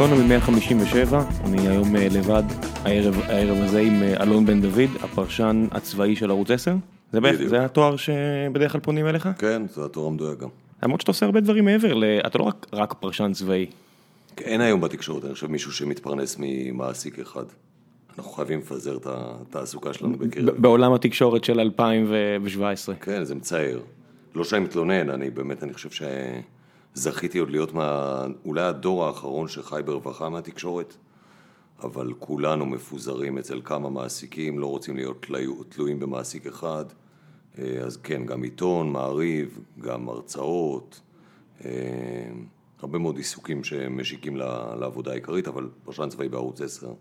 גיקונומי 157, אני היום אה, לבד, הערב, הערב הזה עם אה, אלון בן דוד, הפרשן הצבאי של ערוץ 10. זה, בערך. זה התואר שבדרך כלל פונים אליך? כן, זה התואר המדויק גם. למרות שאתה עושה הרבה דברים מעבר, ל... אתה לא רק, רק פרשן צבאי. אין היום בתקשורת, אני חושב, מישהו שמתפרנס ממעסיק אחד. אנחנו חייבים לפזר את התעסוקה שלנו בקרב. בעולם התקשורת של 2017. כן, זה מצער. לא שאני מתלונן, אני באמת, אני חושב שזכיתי עוד להיות מה... אולי הדור האחרון שחי ברווחה מהתקשורת, אבל כולנו מפוזרים אצל כמה מעסיקים, לא רוצים להיות תלוי- תלויים במעסיק אחד. אה, אז כן, גם עיתון, מעריב, גם הרצאות, אה, הרבה מאוד עיסוקים שמשיקים לעבודה העיקרית, אבל פרשן צבאי בערוץ 10,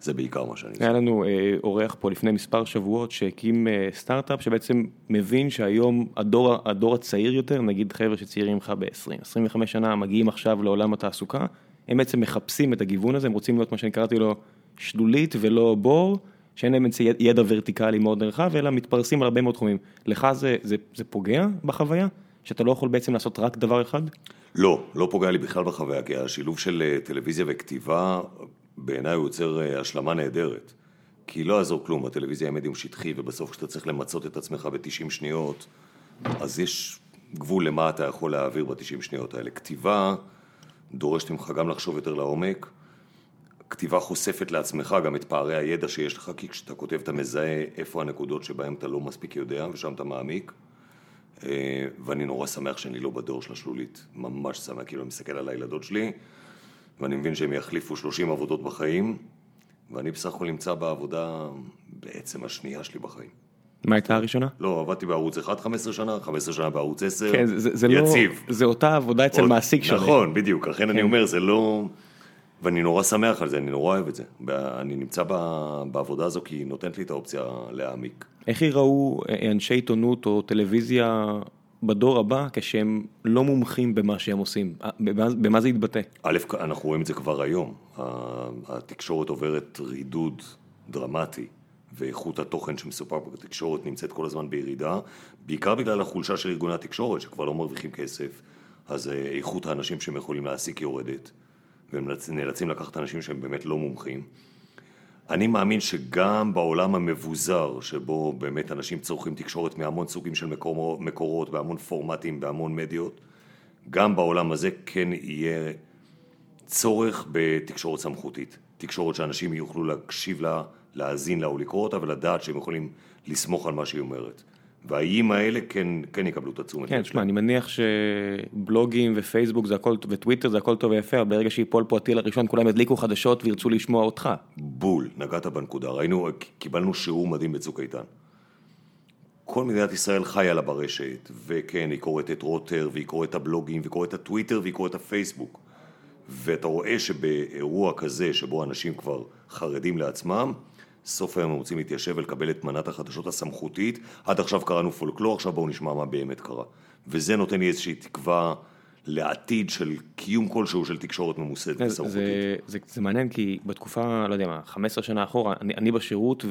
זה בעיקר מה שאני. היה לנו אה, אורח פה לפני מספר שבועות שהקים אה, סטארט-אפ שבעצם מבין שהיום הדור, הדור הצעיר יותר, נגיד חבר'ה שצעירים ממך ב-20, 25 שנה, מגיעים עכשיו לעולם התעסוקה, הם בעצם מחפשים את הגיוון הזה, הם רוצים להיות מה שאני קראתי לו שלולית ולא בור, שאין להם איזה ידע ורטיקלי מאוד נרחב, אלא מתפרסים על הרבה מאוד תחומים. לך זה, זה, זה פוגע בחוויה? שאתה לא יכול בעצם לעשות רק דבר אחד? לא, לא פוגע לי בכלל בחוויה, כי השילוב של אה, טלוויזיה וכתיבה, בעיניי הוא יוצר אה, השלמה נהדרת. כי לא יעזור כלום, הטלוויזיה היא מדיום שטחי, ובסוף כשאתה צריך למצות את עצמך ב-90 שניות, אז יש גבול למה אתה יכול להעביר ב-90 שניות האלה. כתיבה דורשת ממך גם לחשוב יותר לעומק. כתיבה חושפת לעצמך גם את פערי הידע שיש לך, כי כשאתה כותב אתה מזהה איפה הנקודות שבהן אתה לא מספיק יודע, ושם אתה מעמיק. אה, ואני נורא שמח שאני לא בדור של השלולית, ממש שמח, כאילו אני מסתכל על הילדות שלי, ואני מבין שהם יחליפו 30 עבודות בחיים, ואני בסך הכל נמצא בעבודה בעצם השנייה שלי בחיים. מה הייתה הראשונה? לא, עבדתי בערוץ 1 15 שנה, 15 שנה בערוץ 10, כן, זה, זה לא, יציב. זה אותה עבודה אצל עוד- מעסיק שונה. נכון, בדיוק, לכן אני כן. אומר, זה לא... ואני נורא שמח על זה, אני נורא אוהב את זה. אני נמצא בעבודה הזו כי היא נותנת לי את האופציה להעמיק. איך ייראו אה, אנשי עיתונות או טלוויזיה בדור הבא כשהם לא מומחים במה שהם עושים? במה, במה זה יתבטא? א', אנחנו רואים את זה כבר היום. התקשורת עוברת רידוד דרמטי, ואיכות התוכן שמסופר בתקשורת נמצאת כל הזמן בירידה, בעיקר בגלל החולשה של ארגוני התקשורת, שכבר לא מרוויחים כסף, אז אה, איכות האנשים שהם יכולים להעסיק יורדת, והם נאלצ- נאלצים לקחת אנשים שהם באמת לא מומחים. אני מאמין שגם בעולם המבוזר, שבו באמת אנשים צורכים תקשורת מהמון סוגים של מקורות, מקורות בהמון פורמטים, בהמון מדיות, גם בעולם הזה כן יהיה צורך בתקשורת סמכותית. תקשורת שאנשים יוכלו להקשיב לה, להאזין לה או לקרוא אותה ולדעת שהם יכולים לסמוך על מה שהיא אומרת. והאיים האלה כן, כן יקבלו את התשומת כן, תשמע. אני מניח שבלוגים ופייסבוק זה הכל, וטוויטר זה הכל טוב ויפה, אבל ברגע שיפול פה הטיל הראשון כולם ידליקו חדשות וירצו לשמוע אותך. בול, נגעת בנקודה. ראינו, קיבלנו שיעור מדהים בצוק איתן. כל מדינת ישראל חיה לה ברשת, וכן, היא קוראת את רוטר, והיא קוראת את הבלוגים, והיא קוראת את הטוויטר, והיא קוראת את הפייסבוק. ואתה רואה שבאירוע כזה, שבו אנשים כבר חרדים לעצמם, סוף היום הם רוצים להתיישב ולקבל את מנת החדשות הסמכותית. עד עכשיו קראנו פולקלור, עכשיו בואו נשמע מה באמת קרה. וזה נותן לי איזושהי תקווה לעתיד של קיום כלשהו של תקשורת ממוסדת זה, וסמכותית. זה, זה, זה מעניין כי בתקופה, לא יודע מה, 15 שנה אחורה, אני, אני בשירות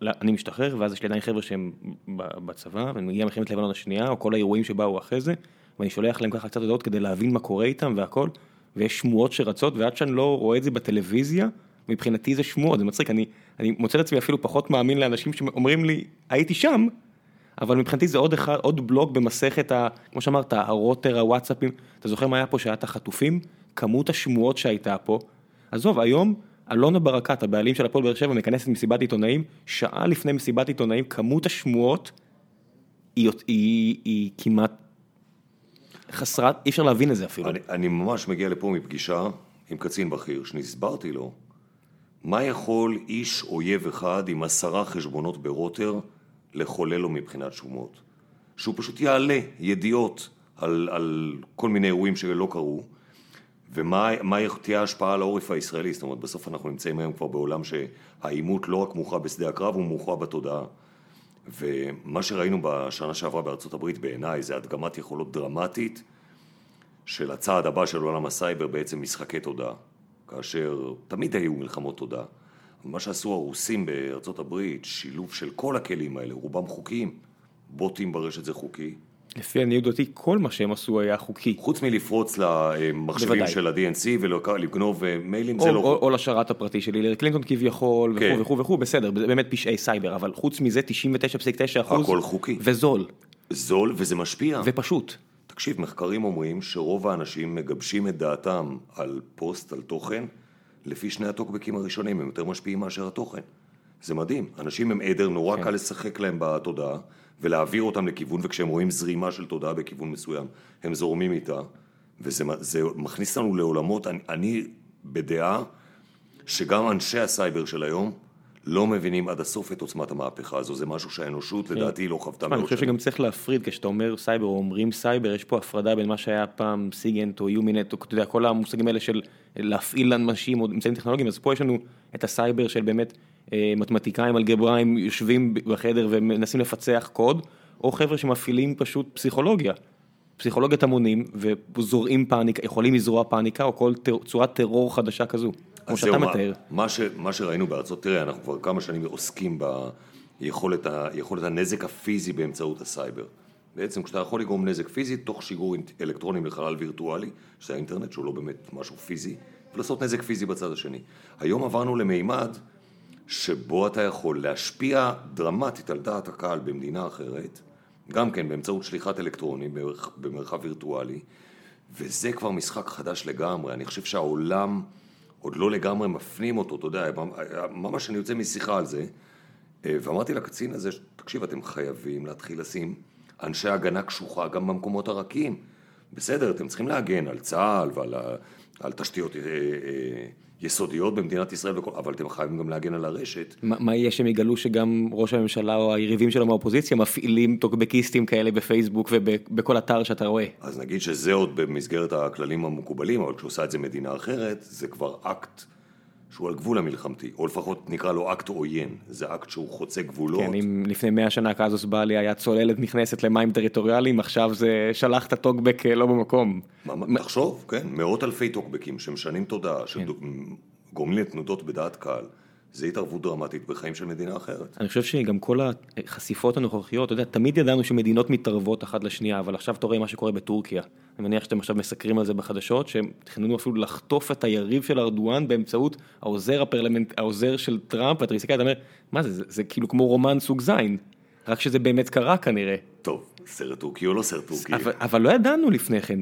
ואני משתחרר ואז יש לי עדיין חבר'ה שהם בצבא ואני מגיע מלחמת לבנון השנייה או כל האירועים שבאו אחרי זה ואני שולח להם ככה קצת הודעות כדי להבין מה קורה איתם והכל ויש שמועות שרצות ועד שאני לא רואה את זה בטלוויזיה מבחינתי זה שמועות, זה מצחיק, אני, אני מוצא את עצמי אפילו פחות מאמין לאנשים שאומרים לי הייתי שם אבל מבחינתי זה עוד אחד, עוד בלוק במסכת, ה, כמו שאמרת, הרוטר, הוואטסאפים. אתה זוכר מה היה פה שהיה את החטופים? כמות השמועות שהייתה פה. עזוב, היום אלונה ברקת, הבעלים של הפועל באר שבע, מכנסת מסיבת עיתונאים, שעה לפני מסיבת עיתונאים, כמות השמועות היא, היא, היא כמעט חסרת, אי אפשר להבין את זה אפילו. אני, אני ממש מגיע לפה מפגישה עם קצין בכיר, שנסברתי לו מה יכול איש אויב אחד עם עשרה חשבונות ברוטר לחולל לו מבחינת שומות. שהוא פשוט יעלה ידיעות על, על כל מיני אירועים שלא קרו, ומה מה תהיה ההשפעה על העורף הישראלי. זאת אומרת, בסוף אנחנו נמצאים היום כבר בעולם שהעימות לא רק מוכרע בשדה הקרב, הוא מוכרע בתודעה. ומה שראינו בשנה שעברה בארצות הברית בעיניי זה הדגמת יכולות דרמטית של הצעד הבא של עולם הסייבר בעצם משחקי תודעה. כאשר תמיד היו מלחמות תודעה. מה שעשו הרוסים בארצות הברית, שילוב של כל הכלים האלה, רובם חוקיים, בוטים ברשת זה חוקי, לפי עניות דעתי, כל מה שהם עשו היה חוקי. חוץ מלפרוץ למחשבים בוודאי. של ה-DNC ולגנוב אה, מיילים, או, זה לא... או, או לשרת הפרטי של הילרי קלינטון כביכול, כן. וכו' וכו' וכו', בסדר, באמת פשעי סייבר, אבל חוץ מזה 99.9 אחוז, הכל חוקי. וזול, זול וזה משפיע. ופשוט. תקשיב, מחקרים אומרים שרוב האנשים מגבשים את דעתם על פוסט, על תוכן, לפי שני הטוקבקים הראשונים, הם יותר משפיעים מאשר התוכן. זה מדהים, אנשים הם עדר, נורא כן. קל לשחק להם בתודעה ולהעביר אותם לכיוון, וכשהם רואים זרימה של תודעה בכיוון מסוים, הם זורמים איתה, וזה זה מכניס אותנו לעולמות, אני, אני בדעה שגם אנשי הסייבר של היום לא מבינים עד הסוף את עוצמת המהפכה הזו, זה משהו שהאנושות לדעתי לא חוותה אני מאוד חושב שנים. שגם צריך להפריד, כשאתה אומר סייבר או אומרים סייבר, יש פה הפרדה בין מה שהיה פעם SIGINT או HUMINT, או אתה יודע, כל המושגים האלה של להפעיל אנשים או אמצעים טכנולוגיים, אז פה יש לנו את הסייבר של באמת אה, מתמטיקאים, אלגבראים, יושבים בחדר ומנסים לפצח קוד, או חבר'ה שמפעילים פשוט פסיכולוגיה. פסיכולוגיית המונים, וזורעים פאניקה, יכולים לזרוע פאניקה, או כל טר, צורת טרור חדשה כזו, כמו שאתה מתאר. מה, ש, מה שראינו בארצות, תראה, אנחנו כבר כמה שנים עוסקים ביכולת ה, הנזק הפיזי באמצעות הסייבר. בעצם כשאתה יכול לגרום נזק פיזי תוך שיגור אלקטרונים לחלל וירטואלי, שזה האינטרנט, שהוא לא באמת משהו פיזי, ולעשות נזק פיזי בצד השני. היום עברנו למימד שבו אתה יכול להשפיע דרמטית על דעת הקהל במדינה אחרת, גם כן באמצעות שליחת אלקטרונים במרח- במרחב וירטואלי, וזה כבר משחק חדש לגמרי. אני חושב שהעולם עוד לא לגמרי מפנים אותו, אתה יודע, ממש אני יוצא משיחה על זה, אה, ואמרתי לקצין הזה, תקשיב, אתם חייבים להתחיל לשים אנשי הגנה קשוחה גם במקומות הרכים. בסדר, אתם צריכים להגן על צה"ל ועל על תשתיות אה, אה, יסודיות במדינת ישראל, וכל- אבל אתם חייבים גם להגן על הרשת. מה מה יהיה שהם יגלו שגם ראש הממשלה או היריבים שלו מהאופוזיציה מפעילים טוקבקיסטים כאלה בפייסבוק ובכל אתר שאתה רואה. אז נגיד שזה עוד במסגרת הכללים המקובלים, אבל כשעושה את זה מדינה אחרת, זה כבר אקט שהוא על גבול המלחמתי, או לפחות נקרא לו אקט עוין, זה אקט שהוא חוצה גבולות. כן, אם לפני 100 שנה קזוס בלי היה צוללת נכנסת למים טריטוריאליים, עכשיו זה שלח את הטוקבק אה, לא במקום. מה- תחשוב, כן, מאות אלפי טוקבקים שמשנים תודעה, כן. לתנודות בדעת קהל, זה התערבות דרמטית בחיים של מדינה אחרת. אני חושב שגם כל החשיפות הנוכחיות, אתה יודע, תמיד ידענו שמדינות מתערבות אחת לשנייה, אבל עכשיו אתה רואה מה שקורה בטורקיה. אני מניח שאתם עכשיו מסקרים על זה בחדשות, שהם תכננו אפילו לחטוף את היריב של ארדואן באמצעות העוזר הפרלמנט, העוזר של טראמפ, ואתה מסתכל, אתה אומר, מה זה, זה, זה כאילו כמו רומן סוג זין, רק שזה באמת קרה כנראה. טוב, סרט טורקי או לא סרט טורקי? אבל, אבל לא ידענו לפני כן,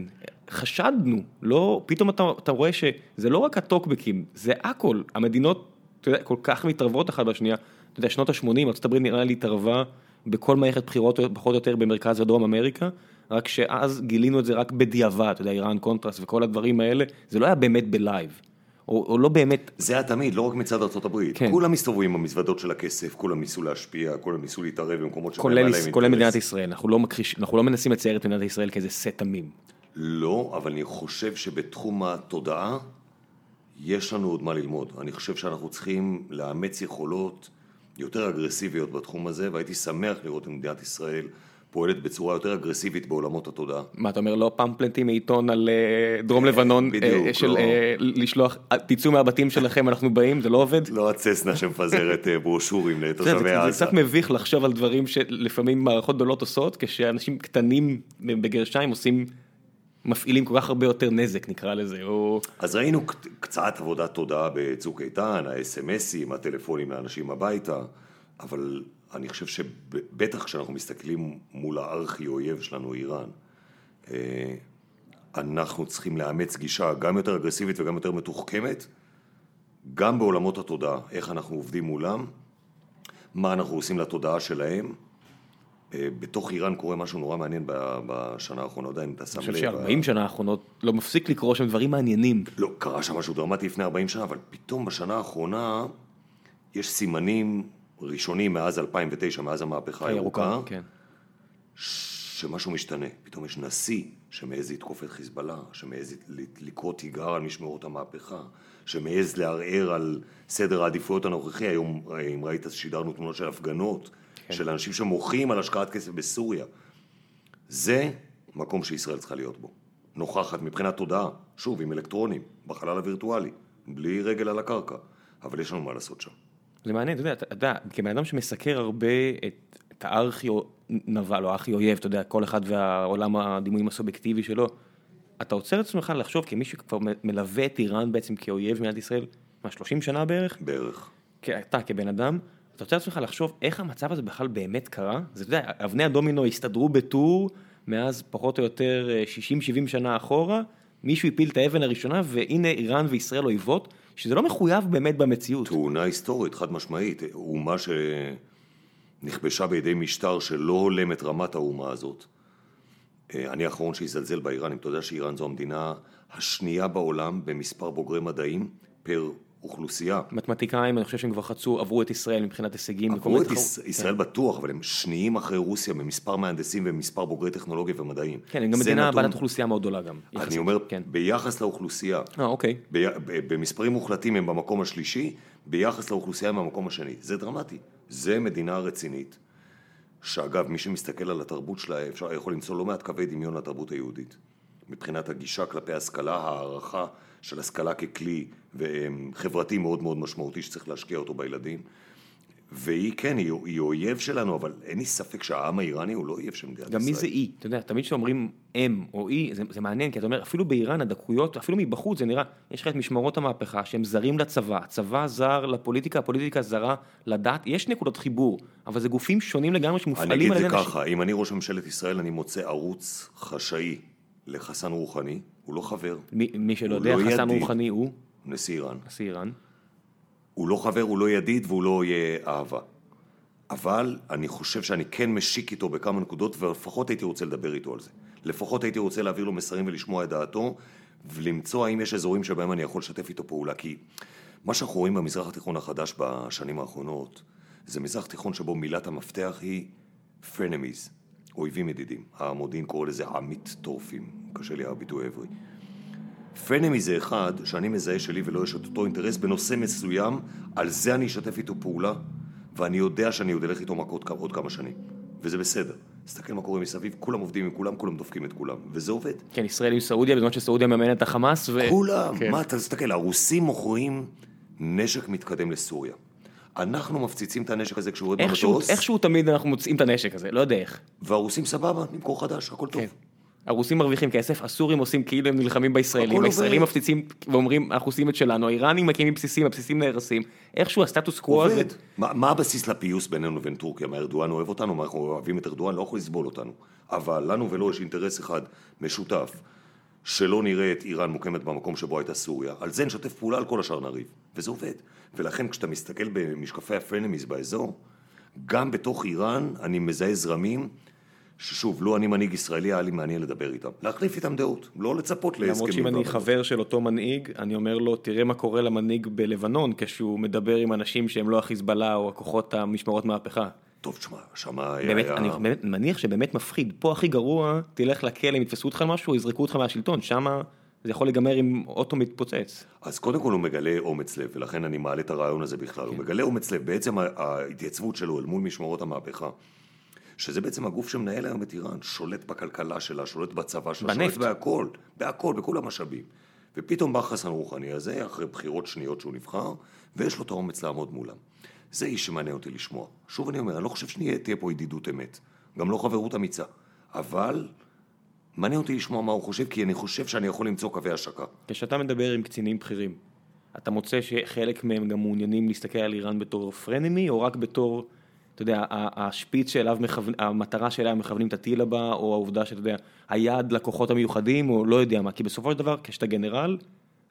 חשדנו, לא, פתאום אתה, אתה רואה שזה לא רק הטוקבקים, זה הכל, המדינות, אתה יודע, כל כך מתערבות אחת בשנייה, אתה יודע, שנות ה-80, ארה"ב נראה לי התערבה בכל מערכת בחירות פחות או יותר במרכז ודרום אמריקה, רק שאז גילינו את זה רק בדיעבד, אתה יודע, איראן קונטרס וכל הדברים האלה, זה לא היה באמת ב live, או, או לא באמת, זה היה תמיד, לא רק מצד הברית. כן. כולם מסתובבים עם המזוודות של הכסף, כולם ניסו להשפיע, כולם ניסו להתערב במקומות שבהם כולל, היה להם כולל אינטרס. מדינת ישראל, אנחנו לא, מכחיש, אנחנו לא מנסים לצייר את מדינת ישראל כאיזה סט תמים. לא, אבל אני חושב שבתחום התודעה יש לנו עוד מה ללמוד. אני חושב שאנחנו צריכים לאמץ יכולות יותר אגרסיביות בתחום הזה, והייתי שמח לראות את מדינת ישראל פועלת בצורה יותר אגרסיבית בעולמות התודעה. מה אתה אומר לא פמפלטים מעיתון על אה, דרום לבנון אה, בדיוק, של לא. אה, לשלוח "אה, תצאו מהבתים שלכם אנחנו באים זה לא עובד. לא הצסנה שמפזרת אה, ברושורים זה, זה, לתושבי זה עזה. קצת מביך לחשוב על דברים שלפעמים מערכות גדולות עושות כשאנשים קטנים בגרשיים עושים מפעילים כל כך הרבה יותר נזק נקרא לזה או אז ראינו קצת עבודת תודעה בצוק איתן, האס.אם.אסים, הטלפונים לאנשים הביתה, אבל אני חושב שבטח כשאנחנו מסתכלים מול הארכי אויב שלנו, איראן, אה, אנחנו צריכים לאמץ גישה גם יותר אגרסיבית וגם יותר מתוחכמת, גם בעולמות התודעה, איך אנחנו עובדים מולם, מה אנחנו עושים לתודעה שלהם. אה, בתוך איראן קורה משהו נורא מעניין בשנה האחרונה, עדיין אתה שם אני לב. חושב ש-40 שנה האחרונות לא מפסיק לקרוא שם דברים מעניינים. לא, קרה שם משהו דרמטי לפני 40 שנה, אבל פתאום בשנה האחרונה יש סימנים ראשונים מאז 2009, מאז המהפכה הירוקה, כן. שמשהו משתנה. פתאום יש נשיא שמעז לתקוף את חיזבאללה, שמעז לקרוא תיגר על משמרות המהפכה, שמעז לערער על סדר העדיפויות הנוכחי. היום, אם ראית, שידרנו תמונות של הפגנות, כן. של אנשים שמוחים על השקעת כסף בסוריה. זה מקום שישראל צריכה להיות בו. נוכחת מבחינת תודעה, שוב, עם אלקטרונים, בחלל הווירטואלי, בלי רגל על הקרקע. אבל יש לנו מה לעשות שם. זה מעניין, אתה יודע, אתה יודע, כבן אדם שמסקר הרבה את, את הארכי נבל או הכי אויב, אתה יודע, כל אחד והעולם הדימויים הסובייקטיבי שלו. אתה עוצר את עצמך לחשוב כמי שכבר מלווה את איראן בעצם כאויב במדינת ישראל, מה, 30 שנה בערך? בערך. אתה כבן אדם, אתה עוצר את עצמך לחשוב איך המצב הזה בכלל באמת קרה? זה, אתה יודע, אבני הדומינו הסתדרו בטור מאז פחות או יותר 60-70 שנה אחורה, מישהו הפיל את האבן הראשונה והנה איראן וישראל אויבות, שזה לא מחויב באמת במציאות. תאונה היסטורית, חד משמעית, אומה שנכבשה בידי משטר שלא הולם את רמת האומה הזאת. אה, אני האחרון שיזלזל באיראנים, אתה יודע שאיראן זו המדינה השנייה בעולם במספר בוגרי מדעים פר אוכלוסייה. מתמטיקאים, אני חושב שהם כבר חצו, עברו את ישראל מבחינת הישגים. עברו את ישראל כן. בטוח, אבל הם שניים אחרי רוסיה במספר מהנדסים ומספר בוגרי טכנולוגיה ומדעים. כן, הם גם מדינה בעלת אוכלוסייה מאוד גדולה גם. אני אומר, כן. ביחס לאוכלוסייה. אה, אוקיי. במספרים מוחלטים הם במקום השלישי, ביחס לאוכלוסייה הם במקום השני. זה דרמטי. זה מדינה רצינית. שאגב, מי שמסתכל על התרבות שלה, אפשר, יכול למצוא לא מעט קווי דמיון לתרבות היהודית. מבחינת הגישה כלפי השכלה, הערכה של השכלה ככלי חברתי מאוד מאוד משמעותי שצריך להשקיע אותו בילדים. והיא כן, היא, היא אויב שלנו, אבל אין לי ספק שהעם האיראני הוא לא אויב של מדינת ישראל. גם מי זה אי? אתה יודע, תמיד כשאומרים אם או אי, זה, זה מעניין, כי אתה אומר, אפילו באיראן הדקויות, אפילו מבחוץ זה נראה, יש לך את משמרות המהפכה שהם זרים לצבא, הצבא זר לפוליטיקה, הפוליטיקה זרה לדת, יש נקודות חיבור, אבל זה גופים שונים לגמרי שמופעלים על ידי אנשים. אני אגיד זה ככה, אם אני ראש ממשלת ישראל, אני מוצא ערוץ חשאי לחסן רוחני, הוא לא חבר. מי, מי שלא יודע, לא חסן ידיד, רוחני הוא? נשיא איראן. נשיא איראן. הוא לא חבר, הוא לא ידיד והוא לא יהיה אהבה. אבל אני חושב שאני כן משיק איתו בכמה נקודות, ולפחות הייתי רוצה לדבר איתו על זה. לפחות הייתי רוצה להעביר לו מסרים ולשמוע את דעתו, ולמצוא האם יש אזורים שבהם אני יכול לשתף איתו פעולה. כי מה שאנחנו רואים במזרח התיכון החדש בשנים האחרונות, זה מזרח תיכון שבו מילת המפתח היא frenemies, אויבים ידידים. המודיעין קורא לזה עמית טורפים, קשה לי הביטוי העברי. פרנמי זה אחד שאני מזהה שלי ולא יש את אותו אינטרס בנושא מסוים, על זה אני אשתף איתו פעולה, ואני יודע שאני עוד אלך איתו מכות עוד כמה שנים, וזה בסדר. תסתכל מה קורה מסביב, כולם עובדים עם כולם, כולם דופקים את כולם, וזה עובד. כן, ישראל עם סעודיה, בזמן שסעודיה מממנת את החמאס ו... כולם, כן. מה, אתה תסתכל, הרוסים מוכרים נשק מתקדם לסוריה. אנחנו מפציצים את הנשק הזה כשהוא יורד במטוס. איכשהו תמיד אנחנו מוצאים את הנשק הזה, לא יודע איך. והרוסים סבבה, נמכור חדש, הכל טוב. כן. הרוסים מרוויחים כסף, הסורים עושים כאילו הם נלחמים בישראלים, הישראלים מפציצים ואומרים אנחנו עושים את שלנו, האיראנים מקימים בסיסים, הבסיסים נהרסים, איכשהו הסטטוס קוו הזה. מה, מה הבסיס לפיוס בינינו לבין טורקיה? מה ארדואן אוהב אותנו? מה אנחנו אוהבים את ארדואן? לא יכול לסבול אותנו. אבל לנו ולו יש אינטרס אחד משותף, שלא נראה את איראן מוקמת במקום שבו הייתה סוריה, על זה נשתף פעולה, על כל השאר נריב, וזה עובד. ולכן כשאתה מסתכל במשקפי הפרנמיז באזור, גם בתוך איראן אני מזהה זרמים ששוב, לא אני מנהיג ישראלי, היה לי מעניין לדבר איתם. להחליף איתם דעות, לא לצפות להסכמים. למרות שאם אני חבר של אותו מנהיג, אני אומר לו, תראה מה קורה למנהיג בלבנון, כשהוא מדבר עם אנשים שהם לא החיזבאללה או הכוחות המשמרות מהפכה. טוב, תשמע, שמה באמת, היה... אני באמת מניח שבאמת מפחיד. פה הכי גרוע, תלך לכלא, אם יתפסו אותך על משהו, יזרקו אותך מהשלטון, שמה... זה יכול להיגמר עם אוטו מתפוצץ. אז קודם כל הוא מגלה אומץ לב, ולכן אני מעלה את הרעיון הזה בכלל. כן. הוא מגלה אומץ לב, בעצם ההתייצבות שלו אל מול משמרות המהפכה. שזה בעצם הגוף שמנהל היום את איראן, שולט בכלכלה שלה, שולט בצבא שלה, בנפט. שולט בהכל, בהכל, בכל המשאבים. ופתאום בא חסן רוחני הזה, אחרי בחירות שניות שהוא נבחר, ויש לו את האומץ לעמוד מולם. זה איש שמעניין אותי לשמוע. שוב אני אומר, אני לא חושב שתהיה פה ידידות אמת, גם לא חברות אמיצה, אבל מעניין אותי לשמוע מה הוא חושב, כי אני חושב שאני יכול למצוא קווי השקה. כשאתה מדבר עם קצינים בכירים, אתה מוצא שחלק מהם גם מעוניינים להסתכל על איראן בתור פרנמי, או רק בתור אתה יודע, השפיץ שאליו מכוונים, המטרה שאליה מכוונים את הטיל הבא, או העובדה שאתה יודע, היעד לכוחות המיוחדים, או לא יודע מה, כי בסופו של דבר, כשאתה גנרל,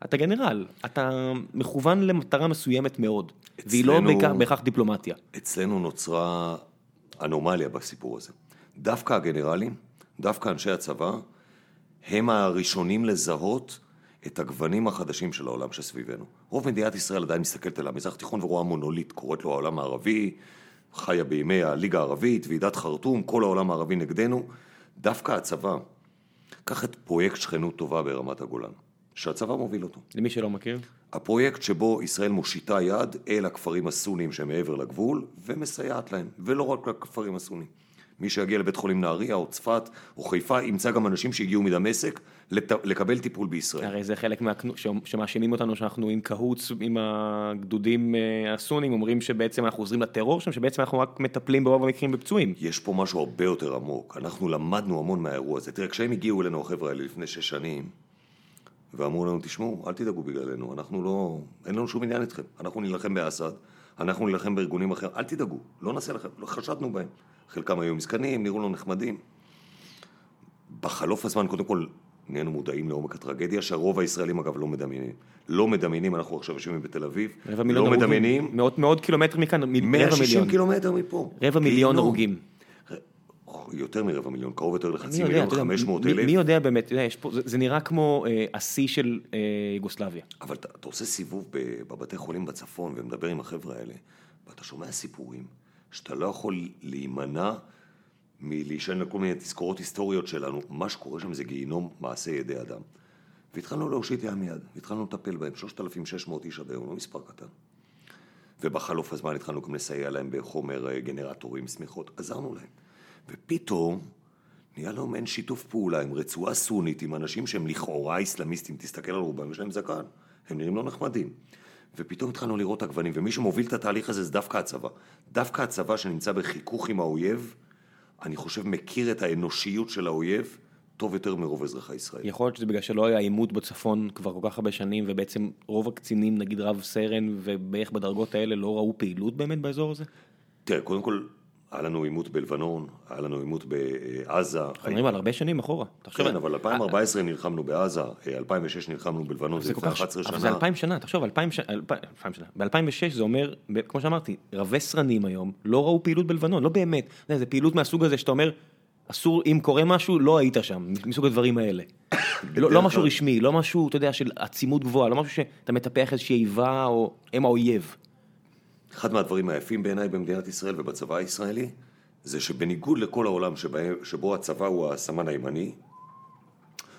אתה גנרל, אתה מכוון למטרה מסוימת מאוד, אצלנו, והיא לא בהכרח דיפלומטיה. אצלנו נוצרה אנומליה בסיפור הזה. דווקא הגנרלים, דווקא אנשי הצבא, הם הראשונים לזהות את הגוונים החדשים של העולם שסביבנו. רוב מדינת ישראל עדיין מסתכלת על המזרח התיכון ורואה מונוליט, קוראת לו העולם הערבי, חיה בימי הליגה הערבית, ועידת חרטום, כל העולם הערבי נגדנו, דווקא הצבא, קח את פרויקט שכנות טובה ברמת הגולן, שהצבא מוביל אותו. למי שלא מכיר? הפרויקט שבו ישראל מושיטה יד אל הכפרים הסונים שמעבר לגבול, ומסייעת להם, ולא רק לכפרים הסונים. מי שיגיע לבית חולים נהריה או צפת או חיפה, ימצא גם אנשים שהגיעו מדמשק לת... לקבל טיפול בישראל. הרי זה חלק מה... שמאשימים אותנו שאנחנו עם קהוץ עם הגדודים אה, הסונים, אומרים שבעצם אנחנו עוזרים לטרור שם, שבעצם אנחנו רק מטפלים ברוב המקרים בפצועים. יש פה משהו הרבה יותר עמוק, אנחנו למדנו המון מהאירוע הזה. תראה, כשהם הגיעו אלינו, החבר'ה האלה, לפני שש שנים, ואמרו לנו, תשמעו, אל תדאגו בגללנו, אנחנו לא, אין לנו שום עניין איתכם, אנחנו נילחם באסד, אנחנו נילחם בארגונים אחרים, אל תדאגו, לא נעשה לכם, לא חשדנו בהם. חלקם היו מסכנים, נראו לנו נחמדים. בחלוף הזמן, קודם כל, נהיינו מודעים לעומק הטרגדיה, שהרוב הישראלים אגב לא מדמיינים. לא מדמיינים, אנחנו עכשיו יושבים בתל אביב, לא מדמיינים. מאות, מאות קילומטר מכאן, רבע מיליון. 160 קילומטר מפה. רבע מיליון הרוגים. יותר מרבע מיליון, קרוב יותר לחצי מיליון, 500 אלף. מי יודע באמת, פה, זה, זה נראה כמו אה, השיא של אה, יוגוסלביה. אבל אתה, אתה עושה סיבוב בבתי חולים בצפון ומדבר עם החבר'ה האלה, ואתה שומע סיפורים שאתה לא יכול להימנע מלהישען לכל מיני תזכורות היסטוריות שלנו, מה שקורה שם זה גיהינום מעשה ידי אדם. והתחלנו להושיט יד מיד, והתחלנו לטפל בהם, 3,600 איש עד היום, לא מספר קטן. ובחלוף הזמן התחלנו גם לסייע להם בחומר אה, גנרטורים, שמיכות, עזרנו להם. ופתאום נהיה לנו מעין שיתוף פעולה עם רצועה סונית, עם אנשים שהם לכאורה אסלאמיסטים, תסתכל על רובם, יש להם זקן, הם נראים לא נחמדים. ופתאום התחלנו לראות עגבנים, ומי שמוביל את התהליך הזה זה דווקא הצבא. דווקא הצבא שנמצא בחיכוך עם האויב, אני חושב מכיר את האנושיות של האויב טוב יותר מרוב אזרחי ישראל. יכול להיות שזה בגלל שלא היה עימות בצפון כבר כל כך הרבה שנים, ובעצם רוב הקצינים, נגיד רב סרן, ובערך בדרגות האלה לא ראו פעילות באמת באזור הזה? תראה, קודם כל, היה לנו עימות בלבנון, היה לנו עימות בעזה. אנחנו מדברים על הרבה שנים אחורה. כן, אבל 2014 נלחמנו בעזה, 2006 נלחמנו בלבנון, זה לפני 11 שנה. אבל זה 2,000 שנה, תחשוב, 2,000 שנה, ב-2006 זה אומר, כמו שאמרתי, רבי סרנים היום לא ראו פעילות בלבנון, לא באמת. זה פעילות מהסוג הזה שאתה אומר, אסור, אם קורה משהו, לא היית שם, מסוג הדברים האלה. לא, לא משהו רשמי, לא משהו, אתה יודע, של עצימות גבוהה, לא משהו שאתה מטפח איזושהי איבה, או הם האויב. אחד מהדברים היפים בעיניי במדינת ישראל ובצבא הישראלי, זה שבניגוד לכל העולם שבה, שבו הצבא הוא הסמן הימני,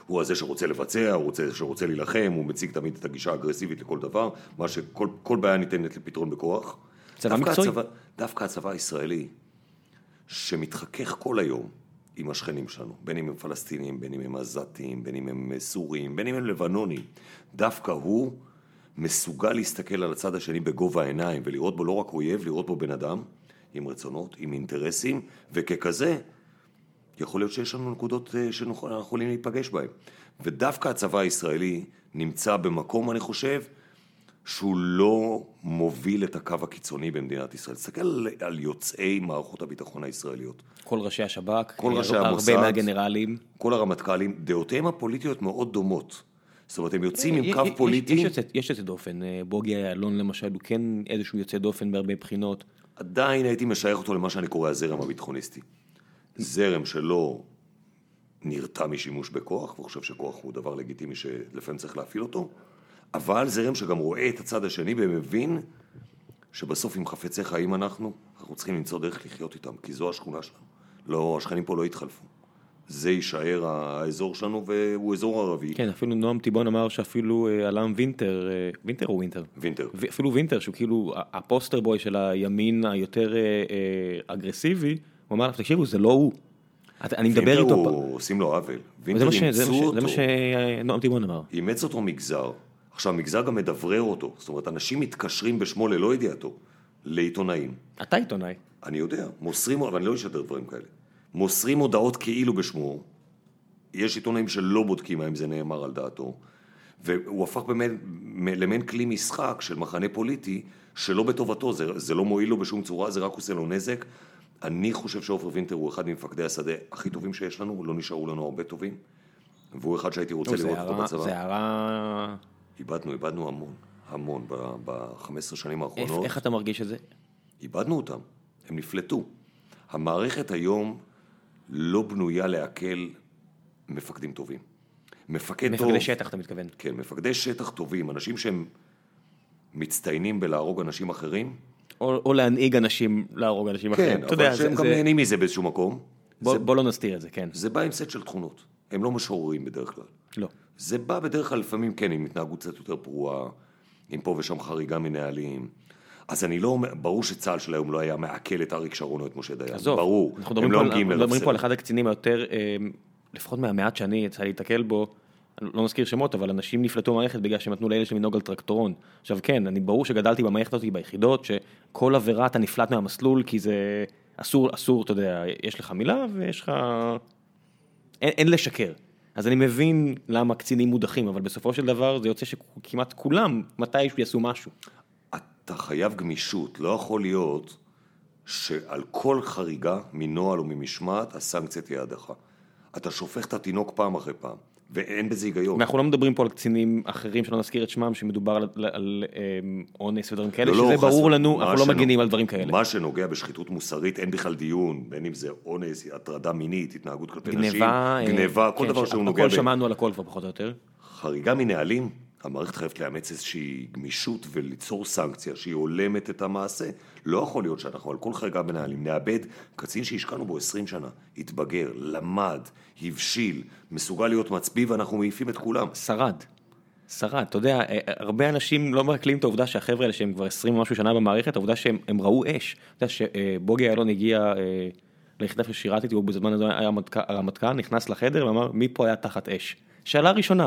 הוא הזה שרוצה לבצע, הוא רוצה, שרוצה להילחם, הוא מציג תמיד את הגישה האגרסיבית לכל דבר, מה שכל בעיה ניתנת לפתרון בכוח. צבא מקצועי. הצבא, דווקא הצבא הישראלי, שמתחכך כל היום עם השכנים שלנו, בין אם הם פלסטינים, בין אם הם עזתים, בין אם הם סורים, בין אם הם לבנונים, דווקא הוא מסוגל להסתכל על הצד השני בגובה העיניים ולראות בו לא רק אויב, לראות בו בן אדם עם רצונות, עם אינטרסים, וככזה, יכול להיות שיש לנו נקודות אה, שאנחנו יכולים להיפגש בהן. ודווקא הצבא הישראלי נמצא במקום, אני חושב, שהוא לא מוביל את הקו הקיצוני במדינת ישראל. תסתכל על, על יוצאי מערכות הביטחון הישראליות. כל ראשי השב"כ, כל ראשי הרבה המוסד, מהגנרלים. כל הרמטכ"לים, דעותיהם הפוליטיות מאוד דומות. זאת אומרת, הם יוצאים עם קו פוליטי. יש יוצא דופן, אה, בוגי יעלון למשל, הוא כן איזשהו יוצא דופן בהרבה בחינות. עדיין הייתי משייך אותו למה שאני קורא הזרם הביטחוניסטי. זרם שלא נרתע משימוש בכוח, וחושב שכוח הוא דבר לגיטימי שלפעמים צריך להפעיל אותו, אבל זרם שגם רואה את הצד השני ומבין שבסוף אם חפצי חיים אנחנו, אנחנו צריכים למצוא דרך לחיות איתם, כי זו השכונה שלנו. לא, השכנים פה לא יתחלפו. זה יישאר האזור שלנו והוא אזור ערבי. כן, אפילו נועם טיבון אמר שאפילו אה, אל"מ וינטר, אה, וינטר או וינטר? וינטר. אפילו וינטר, שהוא כאילו ה poster boy של הימין היותר אה, אגרסיבי, הוא אמר לך, תקשיבו, זה לא הוא. אני מדבר איתו... וינטר עושים לו עוול. וינטר אימצו אותו. זה מה שנועם טיבון אמר. אימץ אותו מגזר. עכשיו, מגזר גם מדברר אותו. זאת אומרת, אנשים מתקשרים בשמו ללא ידיעתו, לעיתונאים. אתה עיתונאי. אני יודע, מוסרים, אבל אני לא אשדר דברים כאלה. מוסרים הודעות כאילו בשמו, יש עיתונאים שלא בודקים האם זה נאמר על דעתו, והוא הפך באמת למעין כלי משחק של מחנה פוליטי שלא בטובתו, זה, זה לא מועיל לו בשום צורה, זה רק עושה לו נזק. אני חושב שעופר וינטר הוא אחד ממפקדי השדה הכי טובים שיש לנו, לא נשארו לנו הרבה טובים, והוא אחד שהייתי רוצה לראות אותו בצבא. זה הערה... איבדנו, איבדנו המון, המון ב-15 שנים האחרונות. איך אתה מרגיש את זה? איבדנו אותם, הם נפלטו. המערכת היום לא בנויה לעכל מפקדים טובים. מפקד טוב... מפקדי שטח אתה מתכוון. כן, מפקדי שטח טובים, אנשים שהם מצטיינים בלהרוג אנשים אחרים. או, או להנהיג אנשים להרוג אנשים כן, אחרים. כן, אבל שהם גם זה... נהנים מזה באיזשהו מקום. בוא, זה, בוא לא נסתיר את זה, כן. זה בא עם סט של תכונות. הם לא משוררים בדרך כלל. לא. זה בא בדרך כלל לפעמים, כן, עם התנהגות קצת יותר פרועה, עם פה ושם חריגה מנהלים. אז אני לא אומר, ברור שצה"ל של היום לא היה מעכל את אריק שרון או את משה דיין, עזוב, ברור, אנחנו הם מדברים לא פה מגיעים אנחנו מדברים פה על. אחד הקצינים היותר, אה, לפחות מהמעט שאני יצא להתקל בו, לא מזכיר שמות, אבל אנשים נפלטו מהמערכת בגלל שהם נתנו לילד שלהם לנהוג על טרקטורון. עכשיו כן, אני ברור שגדלתי במערכת הזאת ביחידות, שכל עבירה אתה נפלט מהמסלול, כי זה אסור, אסור, אתה יודע, יש לך מילה ויש לך... אין, אין לשקר. אז אני מבין למה קצינים מודחים, אבל בסופו של דבר זה יוצא שכמעט כולם מתישהו יעשו משהו. אתה חייב גמישות, לא יכול להיות שעל כל חריגה מנוהל או ממשמעת הסנקציה תהיה הדחה. אתה שופך את התינוק פעם אחרי פעם, ואין בזה היגיון. אנחנו לא מדברים פה על קצינים אחרים שלא נזכיר את שמם, שמדובר על, על, על אמ, אונס ודברים כאלה, לא, לא, שזה חס ברור ו- לנו, אנחנו לא שנוג- מגינים על דברים כאלה. מה שנוגע בשחיתות מוסרית, אין בכלל דיון, בין אם זה אונס, הטרדה מינית, התנהגות כלפי נשים, גניבה, אה, גניבה, כל כן, דבר שהוא הכל נוגע ב... שמענו על הכל כבר פחות או יותר. חריגה מנהלים, המערכת חייבת לאמץ איזושהי גמישות וליצור סנקציה שהיא הולמת את המעשה. לא יכול להיות שאנחנו על כל חריגה בנהלים נאבד קצין שהשקענו בו 20 שנה, התבגר, למד, הבשיל, מסוגל להיות מצביא ואנחנו מעיפים את כולם. שרד. שרד, אתה יודע, אה, הרבה אנשים לא מעכלים את העובדה שהחבר'ה האלה שהם כבר 20 ומשהו שנה במערכת, העובדה שהם הם ראו אש. אתה יודע שבוגי יעלון הגיע אה, ליחידה ששירתתי, הוא בזמן הזה היה הרמטכ"ל, נכנס לחדר ואמר, מי פה היה תחת אש? שאלה ראשונה,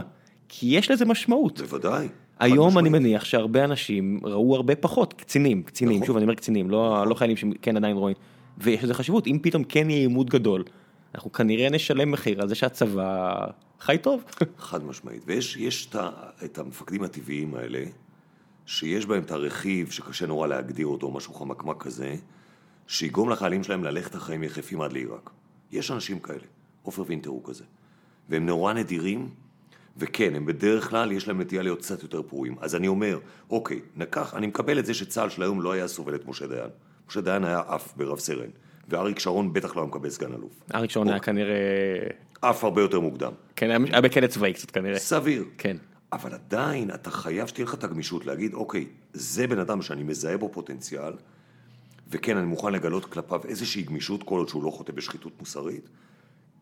כי יש לזה משמעות. בוודאי. היום אני. מניח שהרבה אנשים ראו הרבה פחות, קצינים, קצינים, נכון. שוב אני אומר קצינים, לא לא חיילים שכן עדיין רואים, ויש לזה חשיבות, אם פתאום כן יהיה עימות גדול, אנחנו כנראה נשלם מחיר על זה שהצבא חי טוב. חד משמעית. ויש יש את, את המפקדים הטבעיים האלה, שיש בהם את הרכיב שקשה נורא להגדיר אותו, משהו חמקמק כזה, שיגרום לחיילים שלהם ללכת אחריהם יחפים עד לעיראק. יש אנשים כאלה, עופר וינטר הוא כזה. והם נורא נדירים, וכן, הם בדרך כלל, יש להם נטייה להיות קצת יותר פרועים. אז אני אומר, אוקיי, נקח, אני מקבל את זה שצה"ל של היום לא היה סובל את משה דיין. משה דיין היה עף ברב סרן, ואריק שרון בטח לא היה מקבל סגן אלוף. אריק שרון היה כנראה, עף הרבה יותר מוקדם. כן, היה- היה בכלא צבאי קצת כנראה, סביר. כן. אבל עדיין אתה חייב שתהיה לך את הגמישות להגיד, אוקיי, זה בן אדם שאני מזהה בו פוטנציאל, וכן, אני מוכן לגלות כלפיו איזושהי גמישות כל עוד שהוא לא חוטא בשחיתות מוסרית,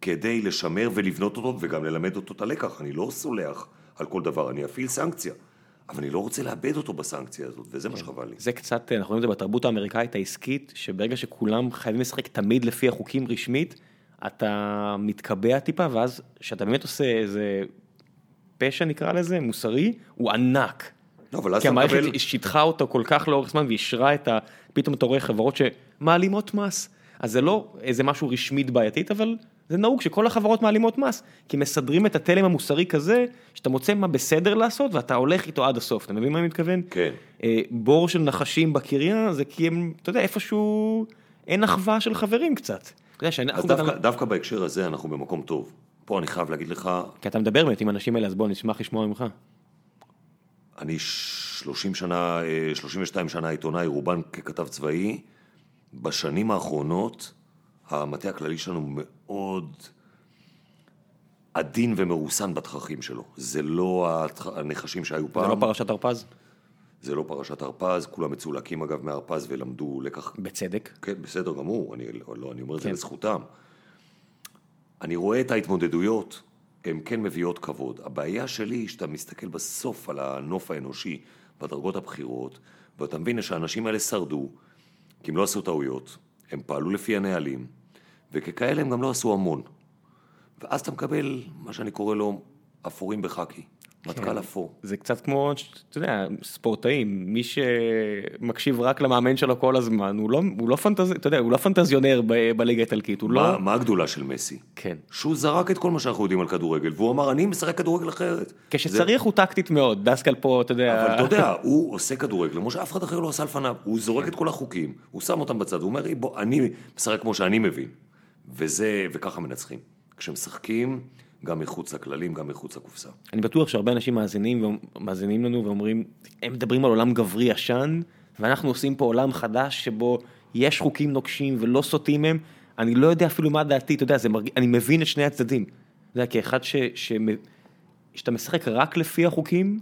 כדי לשמר ולבנות אותו וגם ללמד אותו את הלקח. אני לא סולח על כל דבר, אני אפעיל סנקציה, אבל אני לא רוצה לאבד אותו בסנקציה הזאת, וזה מה שחבל לי. זה קצת, אנחנו רואים את זה בתרבות האמריקאית העסקית, שברגע שכולם חייבים לשחק תמיד לפי החוקים רשמית, אתה מתקבע טיפה, ואז כשאתה באמת עושה איזה פשע נקרא לזה, מוסרי, הוא ענק. לא, אבל אז כי אתה המערכת מקבל... שיטחה אותו כל כך לאורך זמן ואישרה את ה... פתאום אתה רואה חברות שמעלימות מס. אז זה לא איזה משהו רשמית בעייתית, אבל זה נהוג שכל החברות מעלימות מס. כי מסדרים את התלם המוסרי כזה, שאתה מוצא מה בסדר לעשות ואתה הולך איתו עד הסוף. אתה מבין מה אני מתכוון? כן. אה, בור של נחשים בקריה זה כי הם, אתה יודע, איפשהו אין אחווה של חברים קצת. אתה יודע אז שאנחנו דווקא, גדלנו- דווקא בהקשר הזה אנחנו במקום טוב. פה אני חייב להגיד לך, כי אתה מדבר באמת עם האנשים האלה, אז בוא נשמח לשמוע ממך. אני 30 שנה, אה, 32 שנה עיתונאי, רובן ככתב צבאי. בשנים האחרונות, המטה הכללי שלנו מאוד עדין ומרוסן בתככים שלו. זה לא הנחשים שהיו זה פעם, לא פרשת הרפז? זה לא פרשת הרפז, כולם מצולקים אגב מהרפז ולמדו לקח בצדק. כן, בסדר גמור, אני, לא, אני אומר את זה כן. לזכותם. אני רואה את ההתמודדויות, הן כן מביאות כבוד. הבעיה שלי היא שאתה מסתכל בסוף על הנוף האנושי בדרגות הבכירות, ואתה מבין שהאנשים האלה שרדו, כי הם לא עשו טעויות, הם פעלו לפי הנהלים, וככאלה הם גם לא עשו המון. ואז אתה מקבל מה שאני קורא לו אפורים בחאקי, מטכ"ל אפור. זה קצת כמו, אתה יודע, ספורטאים, מי שמקשיב רק למאמן שלו כל הזמן, הוא לא, הוא לא, פנטז... אתה יודע, הוא לא פנטזיונר ב- בליגה האיטלקית, הוא מה, לא... מה הגדולה של מסי? כן. שהוא זרק את כל מה שאנחנו יודעים על כדורגל, והוא אמר, אני משחק כדורגל אחרת. כשצריך הוא טקטית מאוד, דסקל פה, אתה יודע... אבל אתה יודע, הוא עושה כדורגל כמו שאף אחד אחר לא עשה לפניו. הוא זורק את כל החוקים, הוא שם אותם בצד, הוא אומר, בוא, אני משחק כמו שאני מבין. וזה, וככה מנצחים. כשמשחקים, גם מחוץ לכללים, גם מחוץ לקופסה. אני בטוח שהרבה אנשים מאזינים, מאזינים לנו ואומרים, הם מדברים על עולם גברי ישן, ואנחנו עושים פה עולם חדש שבו יש חוקים נוקשים ולא סוטים מהם. אני לא יודע אפילו מה דעתי, אתה יודע, מרג... אני מבין את שני הצדדים. אתה יודע, כאחד ש... ש... שאתה משחק רק לפי החוקים,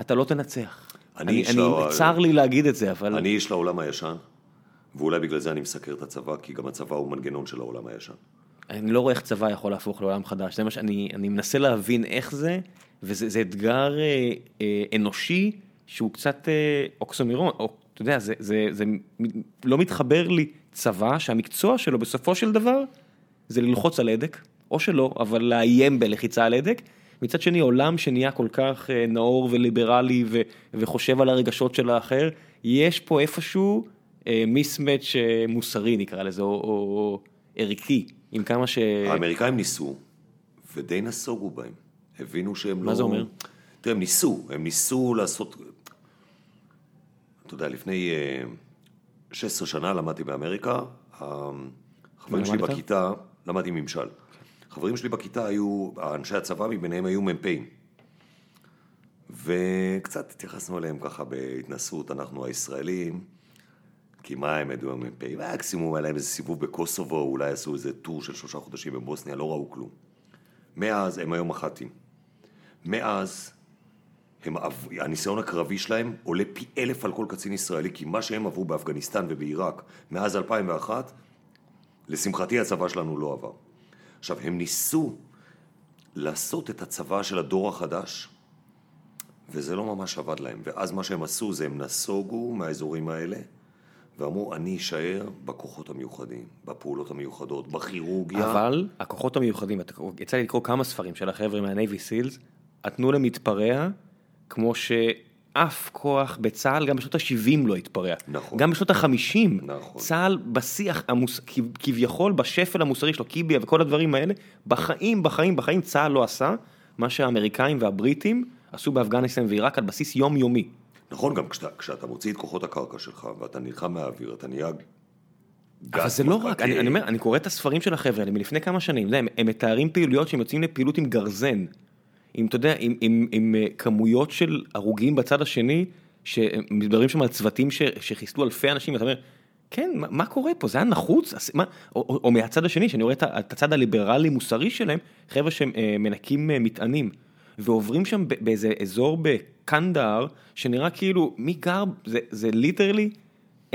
אתה לא תנצח. אני אני, אני, לא- צר לי להגיד את זה, אבל... אני איש לעולם הישן, ואולי בגלל זה אני מסקר את הצבא, כי גם הצבא הוא מנגנון של העולם הישן. אני לא רואה איך צבא יכול להפוך לעולם חדש, זה מה שאני אני מנסה להבין איך זה, וזה זה אתגר אה, אה, אנושי שהוא קצת אה, אוקסומירון, או, אתה יודע, זה, זה, זה לא מתחבר לי צבא שהמקצוע שלו בסופו של דבר זה ללחוץ על הדק, או שלא, אבל לאיים בלחיצה על הדק. מצד שני, עולם שנהיה כל כך אה, נאור וליברלי ו, וחושב על הרגשות של האחר, יש פה איפשהו מיסמץ' מוסרי נקרא לזה, או, או ערכי, עם כמה ש... האמריקאים ניסו, ודי נסוגו בהם. הבינו שהם לא... מה זה אומר? תראה, הם ניסו, הם ניסו לעשות... אתה יודע, לפני אה, 16 שנה למדתי באמריקה, החברים שלי למדת? בכיתה, למדתי ממשל. חברים שלי בכיתה היו, אנשי הצבא מביניהם היו מ"פים. וקצת התייחסנו אליהם ככה בהתנסות, אנחנו הישראלים, כי מה הם ידעו המ"פים? מקסימום היה להם איזה סיבוב בקוסובו, אולי עשו איזה טור של שלושה חודשים בבוסניה, לא ראו כלום. מאז הם היום מח"טים. מאז הם, הניסיון הקרבי שלהם עולה פי אלף על כל קצין ישראלי, כי מה שהם עברו באפגניסטן ובעיראק מאז 2001, לשמחתי הצבא שלנו לא עבר. עכשיו, הם ניסו לעשות את הצבא של הדור החדש, וזה לא ממש עבד להם. ואז מה שהם עשו זה הם נסוגו מהאזורים האלה, ואמרו, אני אשאר בכוחות המיוחדים, בפעולות המיוחדות, בכירורגיה. אבל הכוחות המיוחדים, יצא לי לקרוא כמה ספרים של החבר'ה מהנייבי סילס, נתנו להם להתפרע כמו שאף כוח בצה"ל גם בשנות ה-70 לא התפרע. נכון. גם בשנות ה-50, נכון. צה"ל בשיח, המוס... כב- כביכול בשפל המוסרי שלו, קיביה וכל הדברים האלה, בחיים, בחיים, בחיים צה"ל לא עשה מה שהאמריקאים והבריטים עשו באפגניסטן ועיראק על בסיס יומיומי. נכון, גם כשאתה, כשאתה מוציא את כוחות הקרקע שלך, ואתה נלחם מהאוויר, אתה נהיה... אבל זה לא. רק, אני, אני אומר, אני קורא את הספרים של החבר'ה האלה מלפני כמה שנים, הם, הם מתארים פעילויות שהם יוצאים לפעילות עם גרזן, עם, אתה יודע, עם, עם, עם אה, כמויות של הרוגים בצד השני, שמדברים שם על צוותים ש, שחיסלו אלפי אנשים, ואתה אומר, כן, מה, מה קורה פה, זה היה נחוץ? מה, או, או, או מהצד השני, שאני רואה את, את הצד הליברלי-מוסרי שלהם, חבר'ה שמנקים אה, מטענים, ועוברים שם באיזה אזור בקנדהר, שנראה כאילו, מי גר, זה, זה ליטרלי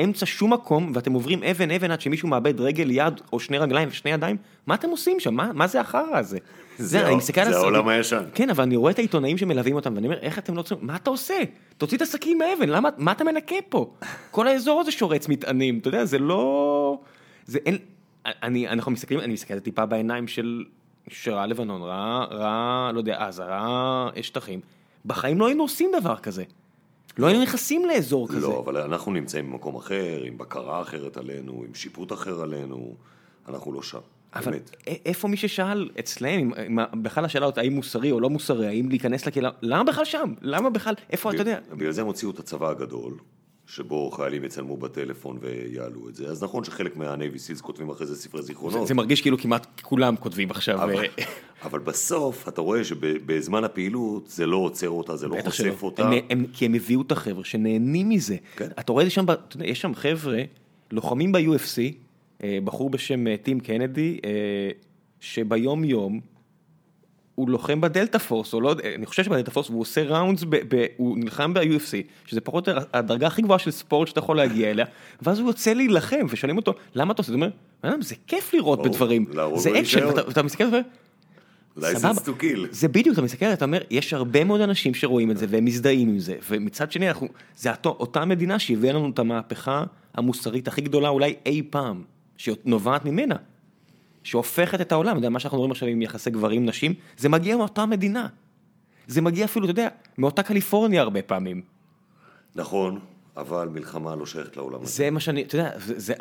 אמצע שום מקום, ואתם עוברים אבן אבן עד שמישהו מאבד רגל, יד או שני רגליים ושני ידיים, מה אתם עושים שם? מה, מה זה החרא הזה? זה אני ה- מסתכל על זה העולם הישן. כן, אבל אני רואה את העיתונאים שמלווים אותם, ואני אומר, איך אתם לא צריכים, מה אתה עושה? תוציא את הסכין מהאבן, למה, מה אתה מנקה פה? כל האזור הזה שורץ מטענים, אתה יודע, זה לא... זה אין... אני, אנחנו מסתכלים, אני מסתכל טיפה בעיניים של, שראה לבנון, ראה, ראה, לא יודע, עזה, ראה שטחים. בחיים לא היינו עושים דבר כזה. לא היינו נכנסים לאזור כזה. לא, אבל אנחנו נמצאים במקום אחר, עם בקרה אחרת עלינו, עם שיפוט אחר עלינו, אנחנו לא שם. אבל באמת. איפה מי ששאל אצלם, אם- אם בכלל השאלה אותה האם מוסרי או לא מוסרי, האם להיכנס לקהילה, למה בכלל שם? למה בכלל, איפה אתה יודע? בגלל זה הם הוציאו את הצבא הגדול, שבו חיילים יצלמו בטלפון ויעלו את זה. אז נכון שחלק מהנייבי סילס כותבים אחרי זה ספרי זיכרונות. זה מרגיש כאילו כמעט כולם כותבים עכשיו. אבל, אה, אבל בסוף אתה רואה שבזמן הפעילות זה לא עוצר אותה, זה לא בטח שלא. חושף אותה. הם, הם, כי הם הביאו את החבר'ה שנהנים מזה. כן. אתה רואה את זה שם, יש שם חבר'ה, לוחמים ב-UFC, אה, בחור בשם אה, טים קנדי, שביום יום הוא לוחם בדלתה פורס, או לא אני חושב שבדלתה פורס, והוא עושה rounds, ב, ב, הוא נלחם ב-UFC, שזה פחות או יותר הדרגה הכי גבוהה של ספורט שאתה יכול להגיע אליה, ואז הוא יוצא להילחם, ושואלים אותו, למה אתה עושה? הוא אומר, "בן אדם, זה כיף לראות ברור, בדברים, זה אקשן. ואתה ואתה מסתכל ואתה אומר, license to kill. זה בדיוק, אתה מסתכל, אתה אומר, יש הרבה מאוד אנשים שרואים את זה והם מזדהים עם זה, ומצד שני, אנחנו, זה אותו, אותה מדינה שהביאה לנו את המהפכה המוסרית הכי גדולה אולי אי פעם, שנובעת ממנה, שהופכת את העולם, יודע, מה שאנחנו רואים עכשיו עם יחסי גברים נשים, זה מגיע מאותה מדינה. זה מגיע אפילו, אתה יודע, מאותה קליפורניה הרבה פעמים. נכון, אבל מלחמה לא שייכת לעולם הזה. זה מה שאני, אתה יודע, זה, זה,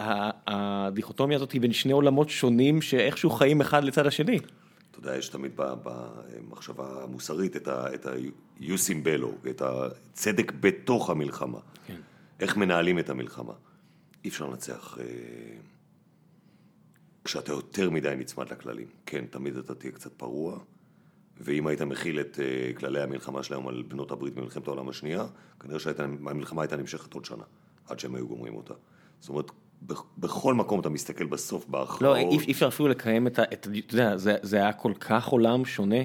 הדיכוטומיה הזאת היא בין שני עולמות שונים שאיכשהו חיים אחד לצד השני. אתה יודע, יש תמיד במחשבה המוסרית את ה- את ה-using bello, את הצדק בתוך המלחמה. כן. איך מנהלים את המלחמה. אי אפשר לנצח אה, כשאתה יותר מדי נצמד לכללים. כן, תמיד אתה תהיה קצת פרוע, ואם היית מכיל את אה, כללי המלחמה שלהם על בנות הברית במלחמת העולם השנייה, כנראה שהמלחמה הייתה נמשכת עוד שנה, עד שהם היו גומרים אותה. זאת אומרת, בכ- בכל מקום אתה מסתכל בסוף לא, בהכרעות. אי אי אפשר אפילו לקיים את ה... את ה- אתה יודע, זה, זה היה כל כך עולם שונה.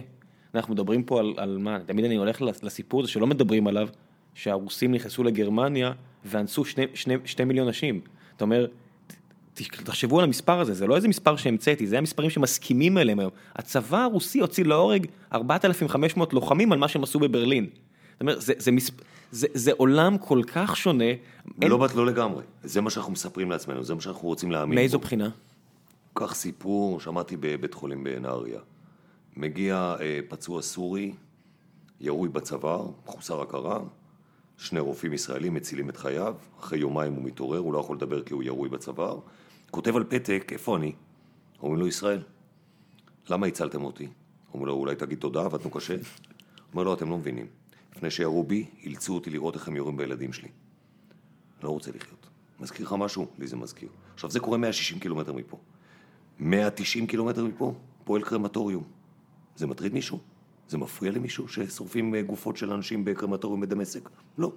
אנחנו מדברים פה על, על מה, תמיד אני הולך לסיפור הזה שלא מדברים עליו, שהרוסים נכנסו לגרמניה ואנסו שני, שני, שני מיליון נשים. אתה אומר, תחשבו על המספר הזה, זה לא איזה מספר שהמצאתי, זה המספרים שמסכימים אליהם היום. הצבא הרוסי הוציא להורג 4,500 לוחמים על מה שהם עשו בברלין. זאת אומרת, זה, זה, מספ... זה, זה עולם כל כך שונה. אין... לא, לא לגמרי. זה מה שאנחנו מספרים לעצמנו, זה מה שאנחנו רוצים להאמין. מאיזו. בחינה? קח סיפור, שמעתי בבית חולים בנהריה. מגיע אה, פצוע סורי, ירוי בצוואר, מחוסר הכרה, שני רופאים ישראלים מצילים את חייו, אחרי יומיים הוא מתעורר, הוא לא יכול לדבר כי הוא ירוי בצוואר, כותב על פתק, איפה אני? אומרים לו, ישראל. למה הצלתם אותי? אומרים לו, אולי תגיד תודה, עבדנו קשה. אומר לו, אתם לא מבינים. לפני שירו בי, אילצו אותי לראות איך הם יורים בילדים שלי. לא רוצה לחיות. מזכיר לך משהו? לי זה מזכיר. עכשיו, זה קורה 160 קילומטר מפה. 190 קילומטר מפה, פועל קרמטוריום. זה מטריד מישהו? זה מפריע למישהו ששורפים אה, גופות של אנשים בקרמטוריום בדמשק? לא.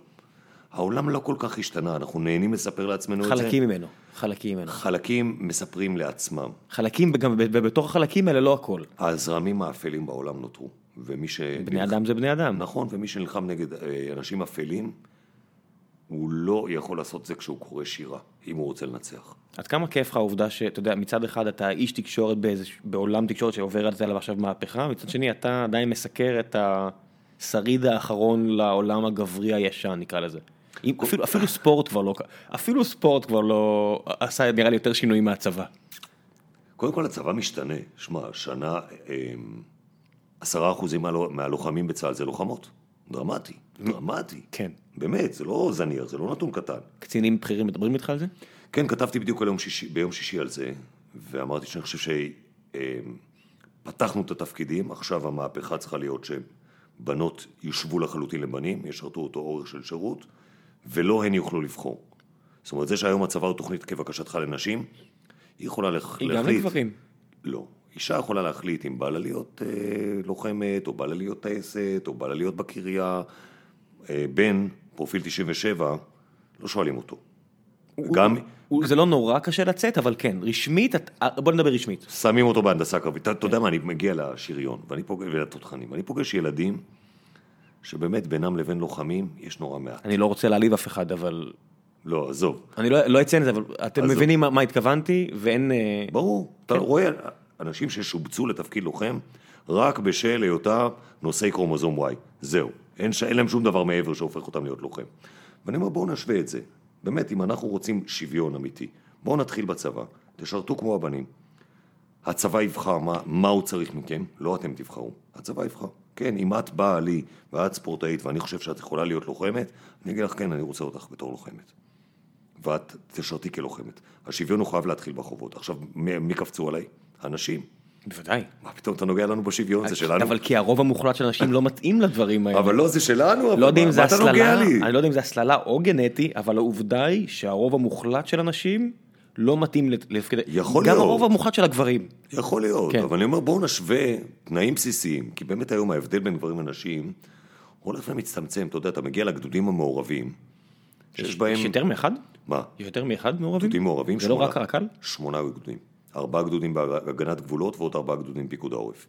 העולם לא כל כך השתנה, אנחנו נהנים לספר לעצמנו את זה. חלקים ממנו, חלקים ממנו. חלקים מספרים לעצמם. חלקים, וגם בתוך החלקים האלה לא הכל. הזרמים האפלים בעולם נותרו. ומי ש... בני אדם זה בני אדם. נכון, ומי שנלחם נגד אה, אנשים אפלים, הוא לא יכול לעשות זה כשהוא קורא שירה, אם הוא רוצה לנצח. עד כמה כיף לך העובדה שאתה יודע, מצד אחד אתה איש תקשורת באיזה, בעולם תקשורת שעובר על זה עליו עכשיו מהפכה, מצד שני אתה עדיין מסקר את השריד האחרון לעולם הגברי הישן, נקרא לזה. אפילו, אפילו ספורט כבר לא, אפילו ספורט כבר לא עשה נראה לי יותר שינויים מהצבא. קודם כל הצבא משתנה. שמע, שנה, אה, עשרה אחוזים מהלו- מהלוחמים בצה"ל זה לוחמות. דרמטי, דרמטי. כן. באמת, זה לא זניח, זה לא נתון קטן. קצינים בכירים מדברים איתך על זה? כן, כתבתי בדיוק שישי, ביום שישי על זה, ואמרתי שאני חושב שפתחנו את התפקידים, עכשיו המהפכה צריכה להיות שבנות יושבו לחלוטין לבנים, ישרתו אותו אורך של שירות, ולא הן יוכלו לבחור. זאת אומרת, זה שהיום הצבא הוא תוכנית כבקשתך לנשים, היא יכולה לח... היא גם להחליט. לגברים. לא. אישה יכולה להחליט אם בא לה להיות אה, לוחמת, או בא לה להיות טייסת, או בא לה להיות בקריה. אה, בן, פרופיל 97, לא שואלים אותו. גם הוא- זה לא נורא קשה לצאת, אבל כן, רשמית, את- בוא נדבר רשמית. שמים אותו בהנדסה קרבית. אתה- אתה יודע מה, אני מגיע לשריון, ואני פוגש, ולתותחנים, ואני פוגש ילדים שבאמת בינם לבין לוחמים יש נורא מעט. אני לא רוצה להעליב אף אחד, אבל... לא, עזוב. אני לא לא אציין את זה, אבל אתם עזוב. מבינים מה מה התכוונתי, ואין... אה, ברור, אתה כן. רואה אנשים ששובצו לתפקיד לוחם רק בשל היותה נושאי קרומוזום Y. זהו. אין, ש... אין להם שום דבר מעבר שהופך אותם להיות לוחם. ואני אומר, בואו נשווה את זה. באמת, אם אנחנו רוצים שוויון אמיתי, בואו נתחיל בצבא, תשרתו כמו הבנים. הצבא יבחר מה, מה הוא צריך מכם, לא אתם תבחרו. הצבא יבחר. כן, אם את באה לי ואת ספורטאית ואני חושב שאת יכולה להיות לוחמת, אני אגיד לך, כן, אני רוצה אותך בתור לוחמת. ואת תשרתי כלוחמת. השוויון הוא חייב להתחיל בחובות. עכשיו, מי, מי קפצו עליי? הנשים. בוודאי. מה פתאום אתה נוגע לנו בשוויון? זה שלנו? אבל כי הרוב המוחלט של אנשים לא מתאים לדברים האלה. אבל לא, זה שלנו, אבל לא מה- זה מה אתה נוגע לי? אני לא יודע אם זה הסללה או גנטי, אבל העובדה היא שהרוב המוחלט של אנשים לא מתאים לתפקיד... יכול גם להיות. הרוב המוחלט של הגברים. יכול להיות, כן. אבל אני אומר, בואו נשווה תנאים בסיסיים, כי באמת היום ההבדל בין גברים לנשים הולך ומצטמצם. אתה יודע, אתה מגיע לגדודים המעורבים, שיש בהם... יש יותר מאחד? מה? יש יותר מאחד מעורבים? גדודים מעורבים, זה לא שמונה. רק הרק"ל? שמונה גדודים. ארבעה גדודים בהגנת גבולות ועוד ארבעה גדודים פיקוד העורף.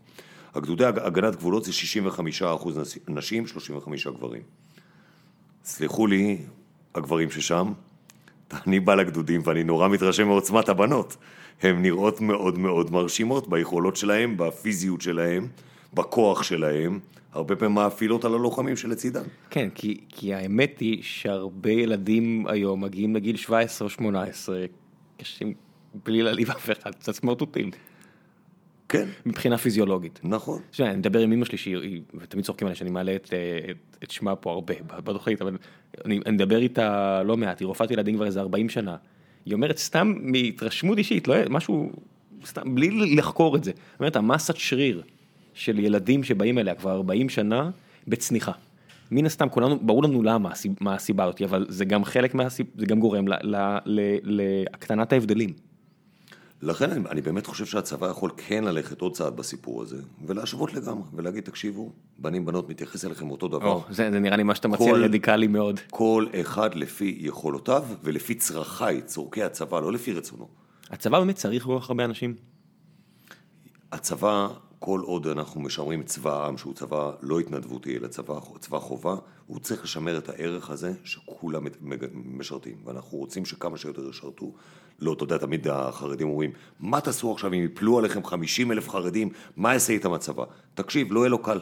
הגדודי הג- הגנת גבולות זה 65 אחוז נשים, 35 גברים. סלחו לי, הגברים ששם, אני בא לגדודים ואני נורא מתרשם מעוצמת הבנות. הן נראות מאוד מאוד מרשימות ביכולות שלהן, בפיזיות שלהן, בכוח שלהן, הרבה פעמים מאפילות על הלוחמים שלצידן. כן, כי, כי האמת היא שהרבה ילדים היום מגיעים לגיל 17 או 18, קשים, בלי להעליב אף אחד, קצת סמרטוטים, כן, מבחינה פיזיולוגית. נכון. תשמע, אני מדבר עם אמא שלי, שהיא, היא- ותמיד צוחקים עליה שאני מעלה את, אה, את, את שמה פה הרבה, בתוכנית, אבל אני, אני מדבר איתה לא מעט, היא רופאת ילדים כבר איזה 40 שנה. היא אומרת סתם מהתרשמות אישית, לא משהו, סתם, בלי לחקור את זה. היא אומרת, המסת שריר של ילדים שבאים אליה כבר 40 שנה, בצניחה. מן הסתם כולנו, ברור לנו למה, מה הסיבה הזאת, אבל זה גם חלק מהסיבה, זה גם גורם להקטנת ההבדלים. לכן אני, אני באמת חושב שהצבא יכול כן ללכת עוד צעד בסיפור הזה, ולהשוות לגמרי, ולהגיד, תקשיבו, בנים, בנות, מתייחס אליכם אותו דבר. או, זה, זה נראה לי מה שאתה מציע כל- רדיקלי מאוד. כל אחד לפי יכולותיו ולפי צרכיי, צורכי הצבא, לא לפי רצונו. הצבא באמת צריך כל כך הרבה אנשים. הצבא, כל עוד אנחנו משמרים צבא העם, שהוא צבא לא התנדבותי, אלא צבא, צבא חובה, הוא צריך לשמר את הערך הזה שכולם משרתים. ואנחנו רוצים שכמה שיותר ישרתו. לא, אתה יודע, תמיד החרדים אומרים, מה תעשו עכשיו אם יפלו עליכם 50 אלף חרדים, מה יעשה איתם הצבא? תקשיב, לא יהיה לו קל.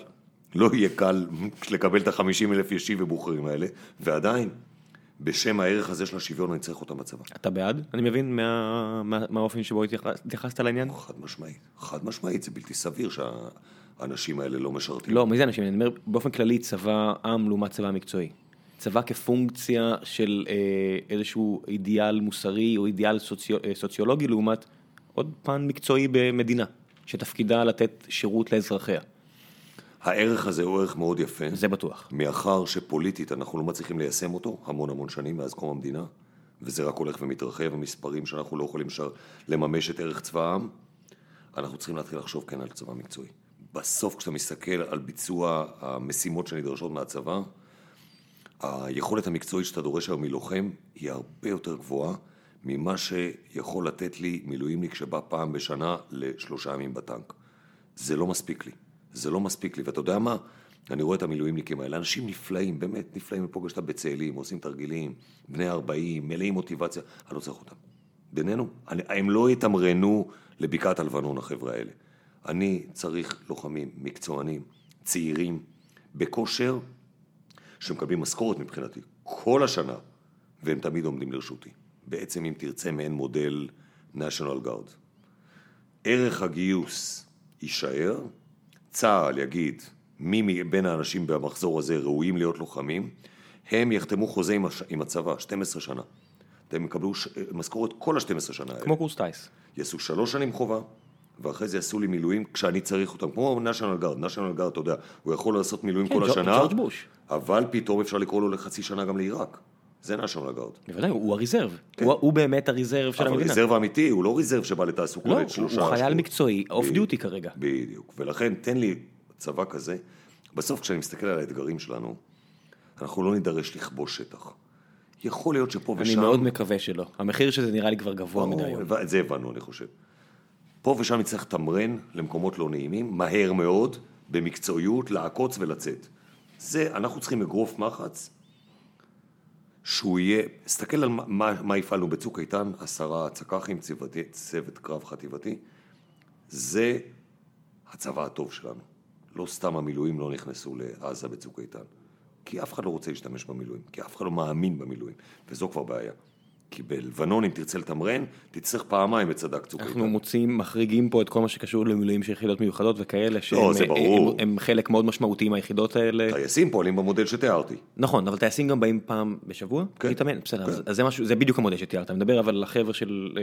לא יהיה קל לקבל את החמישים אלף ישי ובוחרים האלה, ועדיין, בשם הערך הזה של השוויון אני צריך אותם בצבא. אתה בעד? אני מבין מה- מה- מהאופן שבו התייחס- התייחסת לעניין? חד משמעית, חד משמעית, זה בלתי סביר שהאנשים האלה לא משרתים. לא, מי זה אנשים? אני אומר באופן כללי צבא עם לעומת צבא מקצועי. צבא כפונקציה של אה, איזשהו אידיאל מוסרי או אידיאל סוציו, אה, סוציולוגי לעומת עוד פן מקצועי במדינה, שתפקידה לתת שירות לאזרחיה. הערך הזה הוא ערך מאוד יפה. זה בטוח. מאחר שפוליטית אנחנו לא מצליחים ליישם אותו המון המון שנים מאז קום המדינה, וזה רק הולך ומתרחב, המספרים שאנחנו לא יכולים שר לממש את ערך צבא העם, אנחנו צריכים להתחיל לחשוב כן על צבא מקצועי. בסוף כשאתה מסתכל על ביצוע המשימות שנדרשות מהצבא, היכולת המקצועית שאתה דורש היום מלוחם היא הרבה יותר גבוהה ממה שיכול לתת לי מילואימניק שבא פעם בשנה לשלושה ימים בטנק. זה לא מספיק לי. זה לא מספיק לי. ואתה יודע מה? אני רואה את המילואימניקים האלה, אנשים נפלאים, באמת נפלאים, אני פוגש אותם בצאלים, עושים תרגילים, בני 40, מלאים מוטיבציה, אני לא צריך אותם. בינינו, אני, הם לא יתמרנו לבקעת הלבנון, החבר'ה האלה. אני צריך לוחמים, מקצוענים, צעירים, בכושר, שמקבלים משכורת מבחינתי, כל השנה, והם תמיד עומדים לרשותי. בעצם, אם תרצה, מעין מודל national guard. ערך הגיוס יישאר, צה"ל יגיד מי מבין האנשים במחזור הזה ראויים להיות לוחמים, הם יחתמו חוזה עם, הש... עם הצבא, 12 שנה. אתם יקבלו ש... משכורת כל ה-12 שנה האלה. כמו קורס טיס. יעשו שלוש שנים חובה, ואחרי זה יעשו לי מילואים כשאני צריך אותם, כמו national guard, national guard, אתה יודע, הוא יכול לעשות מילואים כן, כל ג'ורג'- השנה, ג'ורג' בוש. אבל פתאום אפשר לקרוא לו לחצי שנה גם לעיראק. זה national guard. בוודאי, הוא הריזרב. הוא, הוא באמת הריזרב של כן. אבל המדינה. ריזרב אמיתי, הוא לא ריזרב שבא לתעסוקה לא, לשלושה הוא חייל. מקצועי, אוף דיוטי כרגע. בדיוק, ולכן תן לי צבא כזה, בסוף כשאני מסתכל על האתגרים שלנו, אנחנו לא נידרש לכבוש שטח. יכול להיות שפה אני ושם... מאוד מקווה שלא. המחיר של זה נראה לי כבר גבוה מדי היום. את זה הבנו, אני חושב. פה ושם נצטרך לתמרן למקומות לא נעימים, מהר מאוד, במקצועיות, לעקוץ ולצאת. זה, אנחנו צריכים אגרוף מחץ, שהוא יהיה, תסתכל על מה, מה, הפעלנו בצוק איתן, עשרה צק"חים, צוות קרב חטיבתי, זה הצבא הטוב שלנו. לא סתם המילואים לא נכנסו לעזה בצוק איתן. כי אף אחד לא רוצה להשתמש במילואים, כי אף אחד לא מאמין במילואים, וזו כבר בעיה. כי בלבנון, אם תרצה לתמרן, תצטרך פעמיים את צדק צוק איתן. אנחנו מוצאים, מחריגים פה את כל מה שקשור למילואים של יחידות מיוחדות וכאלה, שהם לא, זה ברור. הם, הם חלק מאוד משמעותי מהיחידות האלה. טייסים פועלים במודל שתיארתי. נכון, אבל טייסים גם באים פעם בשבוע כן. להתאמן, בסדר, כן. אז, אז זה משהו, זה בדיוק המודל שתיארת, אני מדבר אבל על החבר'ה של, אה,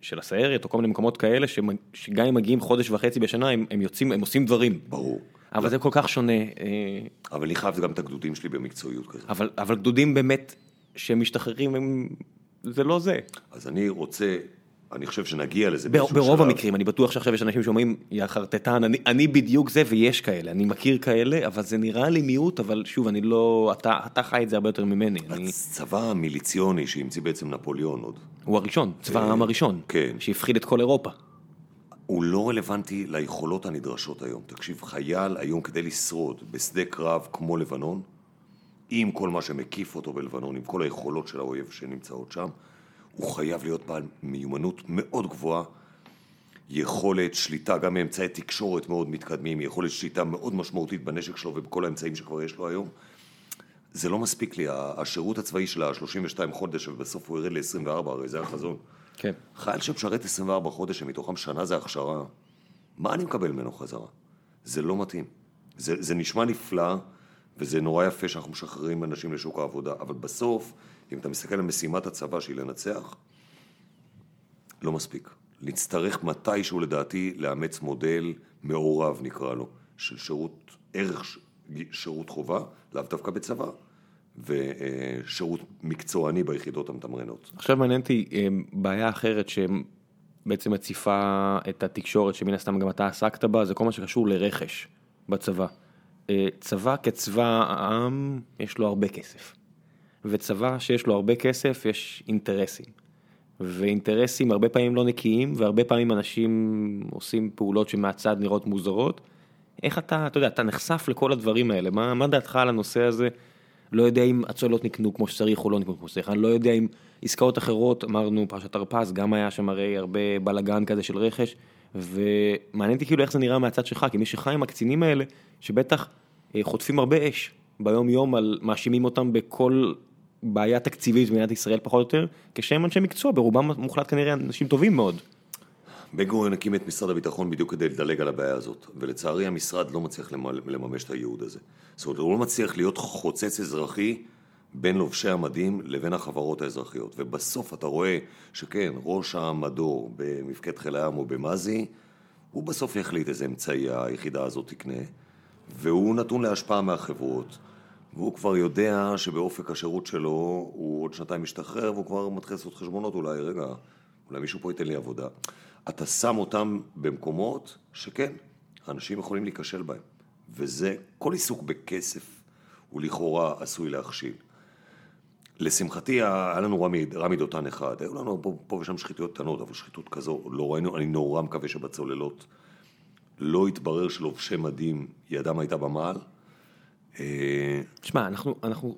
של הסיירת או כל מיני מקומות כאלה, שגם אם מגיעים חודש וחצי בשנה, הם, הם יוצאים, הם עושים דברים, ברור. אבל זה כל כך שונה, אה, אבל אני חייב גם את הגדודים שלי במקצועיות כזאת. אבל, אבל גדודים באמת שמשתחררים, הם, זה לא זה. אז אני רוצה, אני חושב שנגיע לזה בר, באיזשהו ברוב שלב. המקרים, אני בטוח שעכשיו יש אנשים שאומרים, יא חרטטן, אני, אני בדיוק זה ויש כאלה, אני מכיר כאלה, אבל זה נראה לי מיעוט, אבל שוב, אני לא, אתה, אתה חי את זה הרבה יותר ממני, אני, הצבא המיליציוני שהמציא בעצם נפוליאון עוד, הוא הראשון, צבא העם הראשון, כן. שהפחיד את כל אירופה. הוא לא רלוונטי ליכולות הנדרשות היום. תקשיב, חייל היום כדי לשרוד בשדה קרב כמו לבנון, עם כל מה שמקיף אותו בלבנון, עם כל היכולות של האויב שנמצאות שם, הוא חייב להיות בעל מיומנות מאוד גבוהה, יכולת שליטה גם מאמצעי תקשורת מאוד מתקדמים, יכולת שליטה מאוד משמעותית בנשק שלו ובכל האמצעים שכבר יש לו היום. זה לא מספיק לי, השירות הצבאי של ה-32 חודש ובסוף הוא ירד ל-24, הרי זה החזון. כן. חייל שמשרת 24 חודש, שמתוכם שנה זה הכשרה, מה אני מקבל ממנו חזרה? זה לא מתאים. זה, זה נשמע נפלא, וזה נורא יפה שאנחנו משחררים אנשים לשוק העבודה, אבל בסוף, אם אתה מסתכל על משימת הצבא שהיא לנצח, לא מספיק. נצטרך מתישהו לדעתי לאמץ מודל מעורב נקרא לו, של שירות, ערך ש- שירות חובה, לאו דווקא בצבא, ושירות מקצועני ביחידות המתמרנות. עכשיו מעניין אותי אה, בעיה אחרת שבעצם מציפה את התקשורת, שמן הסתם גם אתה עסקת בה, זה כל מה שקשור לרכש בצבא. אה, צבא כצבא העם, יש לו הרבה כסף. וצבא שיש לו הרבה כסף, יש אינטרסים. ואינטרסים הרבה פעמים לא נקיים, והרבה פעמים אנשים עושים פעולות שמהצד נראות מוזרות. איך אתה, אתה יודע, אתה נחשף לכל הדברים האלה, מה, מה דעתך על הנושא הזה? לא יודע אם הצוללות נקנו כמו שצריך או לא נקנו כמו שצריך, אני לא יודע אם עסקאות אחרות, אמרנו פרשת הרפז, גם היה שם הרי הרבה בלאגן כזה של רכש, ומעניין אותי כאילו איך זה נראה מהצד שלך, כמי שחי עם הקצינים האלה, שבטח אה, חוטפים הרבה אש ביום יום, על, מאשימים אותם בכל בעיה תקציבית במדינת ישראל פחות או יותר, כשהם אנשי מקצוע, ברובם מוחלט כנראה אנשים טובים מאוד. בן גוריון הקים את משרד הביטחון בדיוק כדי לדלג על הבעיה הזאת, ולצערי המשרד לא מצליח לממש את הייעוד הזה. זאת אומרת, הוא לא מצליח להיות חוצץ אזרחי בין לובשי המדים לבין החברות האזרחיות. ובסוף אתה רואה שכן, ראש המדור במפקד חיל הים או במזי, הוא בסוף יחליט איזה אמצעי היחידה הזאת תקנה, והוא נתון להשפעה מהחברות, והוא כבר יודע שבאופק השירות שלו הוא עוד שנתיים משתחרר, והוא כבר מתחיל לעשות חשבונות אולי, רגע, אולי מישהו פה ייתן לי עבודה. אתה שם אותם במקומות שכן, אנשים יכולים להיכשל בהם. וזה, כל עיסוק בכסף הוא לכאורה עשוי להכשיל. לשמחתי, היה לנו רמי, רמי דותן אחד, היו לנו פה, פה ושם שחיתויות קטנות, אבל שחיתות כזו לא ראינו, אני נורא מקווה שבצוללות לא יתברר שלובשי מדים ידם הייתה במעל. תשמע, אה, אנחנו, אנחנו,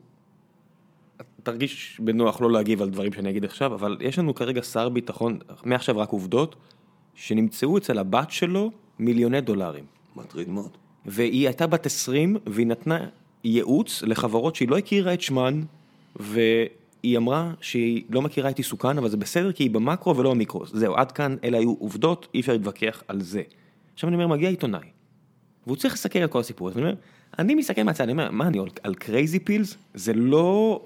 תרגיש בנוח לא להגיב על דברים שאני אגיד עכשיו, אבל יש לנו כרגע שר ביטחון, מעכשיו רק עובדות, שנמצאו אצל הבת שלו מיליוני דולרים. מטריד מאוד. והיא הייתה בת 20, והיא נתנה ייעוץ לחברות שהיא לא הכירה את שמן, והיא אמרה שהיא לא מכירה את עיסוקן, אבל זה בסדר כי היא במקרו ולא במיקרו. זהו, עד כאן אלה היו עובדות, אי אפשר להתווכח על זה. עכשיו אני אומר, מגיע עיתונאי, והוא צריך לסקר את כל הסיפור הזה, ואני אומר, אני מסתכל מהצד, אני אומר, מה, אני על crazy pills? זה לא...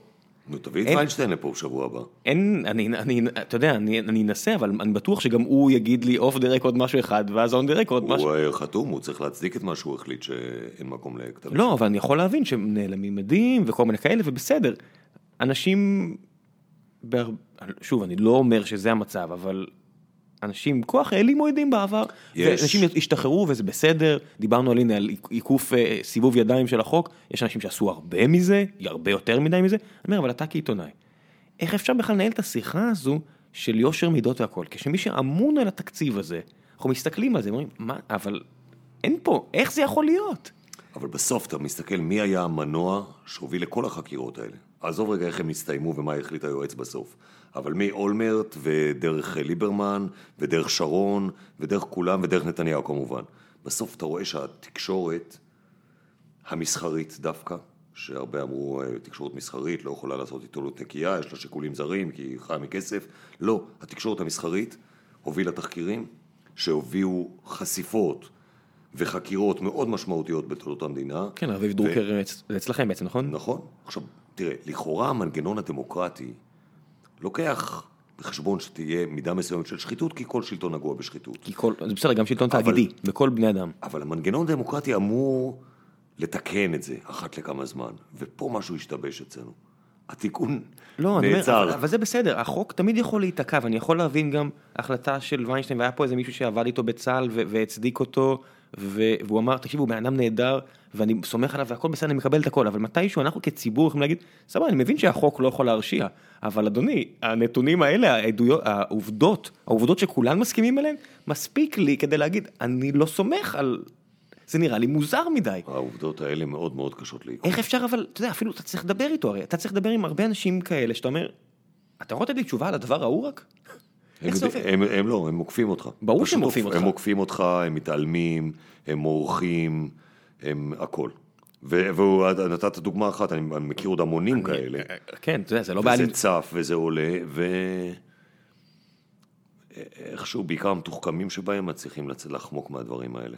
נו, תביא את ויינשטיין לפה בשבוע הבא. אין, אני, אני, אתה יודע, אני, אני אנסה, אבל אני בטוח שגם הוא יגיד לי off the record משהו אחד, ואז on the record משהו. הוא חתום, הוא צריך להצדיק את מה שהוא החליט שאין מקום לכתב. לא, אבל אני יכול להבין שהם נעלמים עדים וכל מיני כאלה, ובסדר. אנשים, שוב, אני לא אומר שזה המצב, אבל אנשים עם כוח העלימו עדים בעבר. יש. אנשים השתחררו וזה בסדר, דיברנו על הנה על עיקוף אה, סיבוב ידיים של החוק, יש אנשים שעשו הרבה מזה, הרבה יותר מדי מזה, אני אומר, אבל אתה כעיתונאי, איך אפשר בכלל לנהל את השיחה הזו של יושר מידות והכל, כשמי שאמון על התקציב הזה, אנחנו מסתכלים על זה, אומרים, מה, אבל אין פה, איך זה יכול להיות? אבל בסוף אתה מסתכל מי היה המנוע שהוביל לכל החקירות האלה. עזוב רגע איך הם הסתיימו ומה החליט היועץ בסוף. אבל מאולמרט ודרך ליברמן ודרך שרון ודרך כולם ודרך נתניהו כמובן. בסוף אתה רואה שהתקשורת המסחרית דווקא, שהרבה אמרו אה, תקשורת מסחרית לא יכולה לעשות עיתונות נקייה, יש לה שיקולים זרים כי היא חיה מכסף. לא, התקשורת המסחרית הובילה תחקירים שהובילו חשיפות וחקירות מאוד משמעותיות בתולדות המדינה. כן, רביב דרוקר זה אצלכם בעצם, נכון? נכון. עכשיו, תראה, לכאורה המנגנון הדמוקרטי לוקח בחשבון שתהיה מידה מסוימת של שחיתות, כי כל שלטון נגוע בשחיתות. כי כל, זה בסדר, גם שלטון תאגידי, וכל בני אדם. אבל המנגנון הדמוקרטי אמור לתקן את זה אחת לכמה זמן, ופה משהו השתבש אצלנו. התיקון לא, נעצר. אבל, אבל זה בסדר, החוק תמיד יכול להיתקע, ואני יכול להבין גם החלטה של ויינשטיין, והיה פה איזה מישהו שעבד איתו בצה"ל והצדיק אותו, והוא אמר, תקשיבו, בן אדם נהדר, ואני סומך עליו והכל בסדר, אני מקבל את הכל, אבל מתישהו אנחנו כציבור יכולים להגיד, סבבה, אני מבין שהחוק לא יכול להרשיע, אבל אדוני, הנתונים האלה, העדויות, העובדות, העובדות שכולם מסכימים עליהן, מספיק לי כדי להגיד, אני לא סומך על... זה נראה לי מוזר מדי. העובדות האלה מאוד מאוד קשות לעיכול. איך אפשר אבל, אתה יודע, אפילו אתה צריך לדבר איתו, הרי אתה צריך לדבר עם הרבה אנשים כאלה, שאתה אומר, אתה יכול לתת לי תשובה על הדבר ההוא רק? הם, הם, הם לא, הם מוקפים אותך. ברור שהם מוקפים אותך. הם מוקפים אותך, הם מתעלמים, הם מורחים, הם הכל. ונתת דוגמה אחת, אני מכיר עוד המונים כאלה. כן, אתה יודע, זה לא בעיה. וזה צף וזה עולה, ואיכשהו בעיקר המתוחכמים שבהם מצליחים לחמוק מהדברים האלה,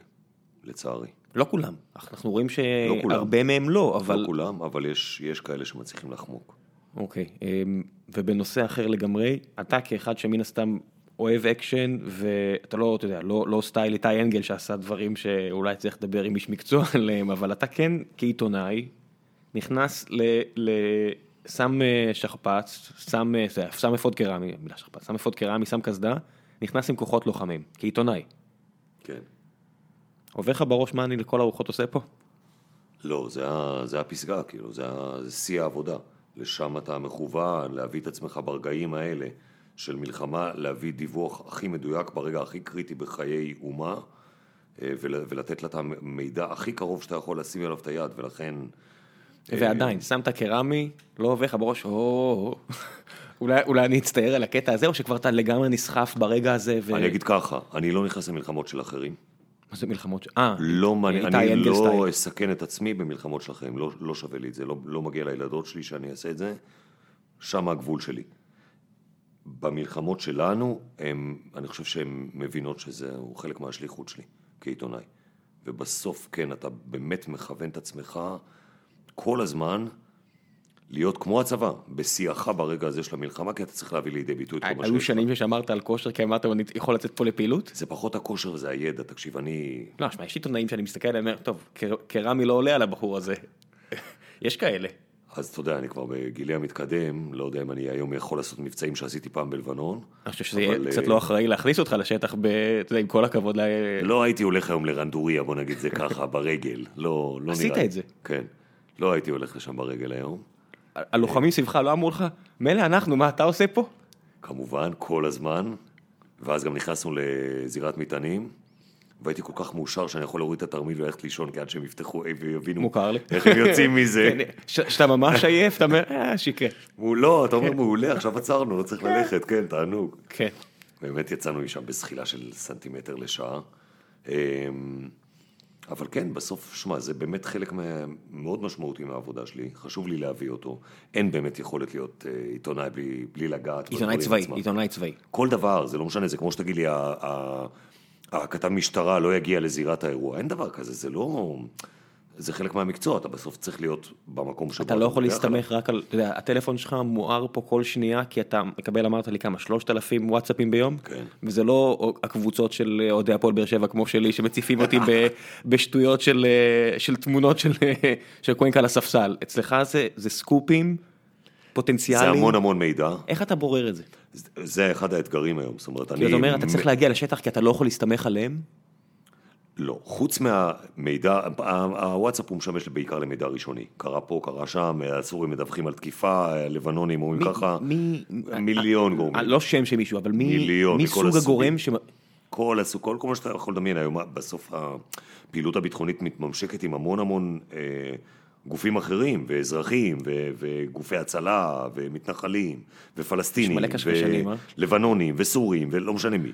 לצערי. לא כולם, אנחנו רואים שהרבה לא מהם לא, אבל... לא כולם, אבל יש, יש כאלה שמצליחים לחמוק. אוקיי, אמ, ובנושא אחר לגמרי, אתה כאחד שמן הסתם אוהב אקשן, ואתה לא, אתה יודע, לא, לא style איתי אנגל שעשה דברים שאולי צריך לדבר עם איש מקצוע עליהם, אבל אתה כן כעיתונאי, נכנס ל... ל... שם אה, שכפ"ץ, שם, אה, שם אפוד קרמי, מילה שכפ"ץ, שם אפוד קרמי, שם קסדה, נכנס עם כוחות לוחמים, כעיתונאי. כן. עובר לך בראש מה אני לכל הרוחות עושה פה? לא, זה, זה הפסגה, כאילו, זה, זה שיא העבודה. לשם אתה מכוון, להביא את עצמך ברגעים האלה של מלחמה, להביא דיווח הכי מדויק ברגע הכי קריטי בחיי אומה, אה, ולתת לה את המידע הכי קרוב שאתה יכול לשים עליו את היד, ולכן... אה, ועדיין, שמת קרמי, לא עובר לך בראש, או... אולי, אולי אני אצטער על הקטע הזה, או שכבר אתה לגמרי נסחף ברגע הזה ו... אני אגיד ככה, אני לא נכנס למלחמות של אחרים. מה זה מלחמות? אה, לא מעניין, אני. לא אסכן את עצמי במלחמות שלכם, לא, לא שווה לי את זה, לא, לא מגיע לילדות שלי שאני אעשה את זה, שם הגבול שלי. במלחמות שלנו, הם, אני חושב שהן מבינות שזה הוא חלק מהשליחות שלי כעיתונאי. ובסוף, כן, אתה באמת מכוון את עצמך כל הזמן להיות כמו הצבא, בשיאך ברגע הזה של המלחמה, כי אתה צריך להביא לידי ביטוי את כל מה היו שיש לך. שנים ששמרת על כושר, כי אמרת, אני יכול לצאת פה לפעילות? זה פחות הכושר וזה הידע, תקשיב, אני... לא, שמע, יש עיתונאים שאני מסתכל עליהם, טוב, כרמי לא עולה על הבחור הזה. יש כאלה. אז אתה יודע, אני כבר בגילי המתקדם, לא יודע אם אני היום יכול לעשות מבצעים שעשיתי פעם בלבנון. אני חושב שזה יהיה קצת אה, לא אחראי להכניס אותך לשטח, ב- אתה יודע, עם כל הכבוד ל... לא הייתי הולך היום לרנדוריה, בוא נגיד זה ככה, ברגל. לא, לא נראה. עשית. את זה. כן. לא הייתי הולך לשם ברגל היום. הלוחמים סביבך לא אמרו לך, מילא אנחנו, מה אתה עושה פה? כמובן, כל הזמן. ואז גם נכנסנו לזירת מטענים. והייתי כל כך מאושר שאני יכול להוריד את התרמיל וללכת לישון, כי עד שהם יפתחו אה, ויבינו. איך הם יוצאים מזה. כן, שאתה ממש עייף, אתה אומר, אה, שיקרה. לא, אתה אומר מעולה, עכשיו עצרנו, לא צריך ללכת, כן, תענוג. כן. באמת יצאנו משם בזחילה של סנטימטר לשעה. אמ, אבל כן, בסוף, שמע, זה באמת חלק מאוד משמעותי מהעבודה שלי, חשוב לי להביא אותו. אין באמת יכולת להיות אה, עיתונאי בלי, בלי לגעת עיתונאי צבאי. עיתונאי צבאי. כל דבר, זה לא משנה, זה כמו שתגיד לי, הכתב משטרה לא יגיע לזירת האירוע, אין דבר כזה, זה לא... זה חלק מהמקצוע, אתה בסוף צריך להיות במקום שבו... אתה לא יכול. להסתמך רק על, אתה יודע, הטלפון שלך מואר פה כל שנייה, כי אתה מקבל, אמרת לי כמה, 3,000 וואטסאפים ביום? כן. וזה לא הקבוצות של אוהדי הפועל באר שבע כמו שלי, שמציפים אותי בשטויות של, אה, של תמונות של, אה, של קווינק על הספסל. אצלך זה, זה סקופים זה פוטנציאליים. המון המון מידע, איך אתה בורר את זה? זה אחד האתגרים היום, זאת אומרת, אני... כי אתה אומר, אתה צריך להגיע לשטח כי אתה לא יכול להסתמך עליהם? לא, חוץ מהמידע, הוואטסאפ הוא משמש בעיקר למידע ראשוני. קרה פה, קרה שם, הסורים מדווחים על תקיפה, הלבנונים אומרים ככה, מי... מיליון אה, גורמים. לא שם של מישהו, אבל מי, מיליון, מי מכל סוג. הגורם ש... כל הסוג, כל, כל מה שאתה יכול לדמיין היום, בסוף הפעילות הביטחונית מתממשקת עם המון המון אה, גופים אחרים, ואזרחים, ו, וגופי הצלה, ומתנחלים, ופלסטינים, אה? ולבנונים, וסורים, ולא משנה מי.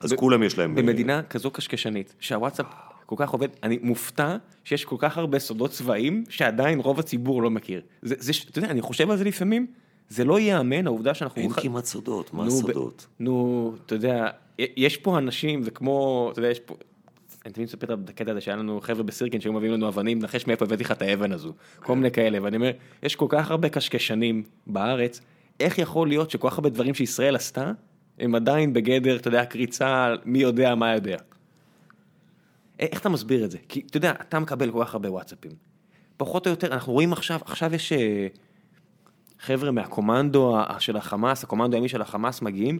אז כולם יש להם... במדינה כזו קשקשנית, שהוואטסאפ כל כך עובד, אני מופתע שיש כל כך הרבה סודות צבאיים שעדיין רוב הציבור לא מכיר. זה, זה, ש- אתה יודע, אני חושב על זה לפעמים, זה לא ייאמן העובדה שאנחנו... אין בכלל- כמעט סודות, מה נו, ב- הסודות? נו, אתה יודע, יש פה אנשים, זה כמו, אתה יודע, יש פה... אני תמיד מספר את הקטע הזה שהיה לנו חבר'ה בסירקין שהיו מביאים לנו אבנים, נחש מאיפה הבאתי לך את האבן הזו. כל מיני כאלה, ואני אומר, יש כל כך הרבה קשקשנים בארץ, איך יכול להיות שכל כך הרבה דברים שישראל עשתה, הם עדיין בגדר, אתה יודע, קריצה, מי יודע מה יודע. איך אתה מסביר את זה? כי אתה יודע, אתה מקבל כל כך הרבה וואטסאפים. פחות או יותר, אנחנו רואים עכשיו, עכשיו יש אה, חבר'ה מהקומנדו של החמאס, הקומנדו הימי של החמאס מגיעים,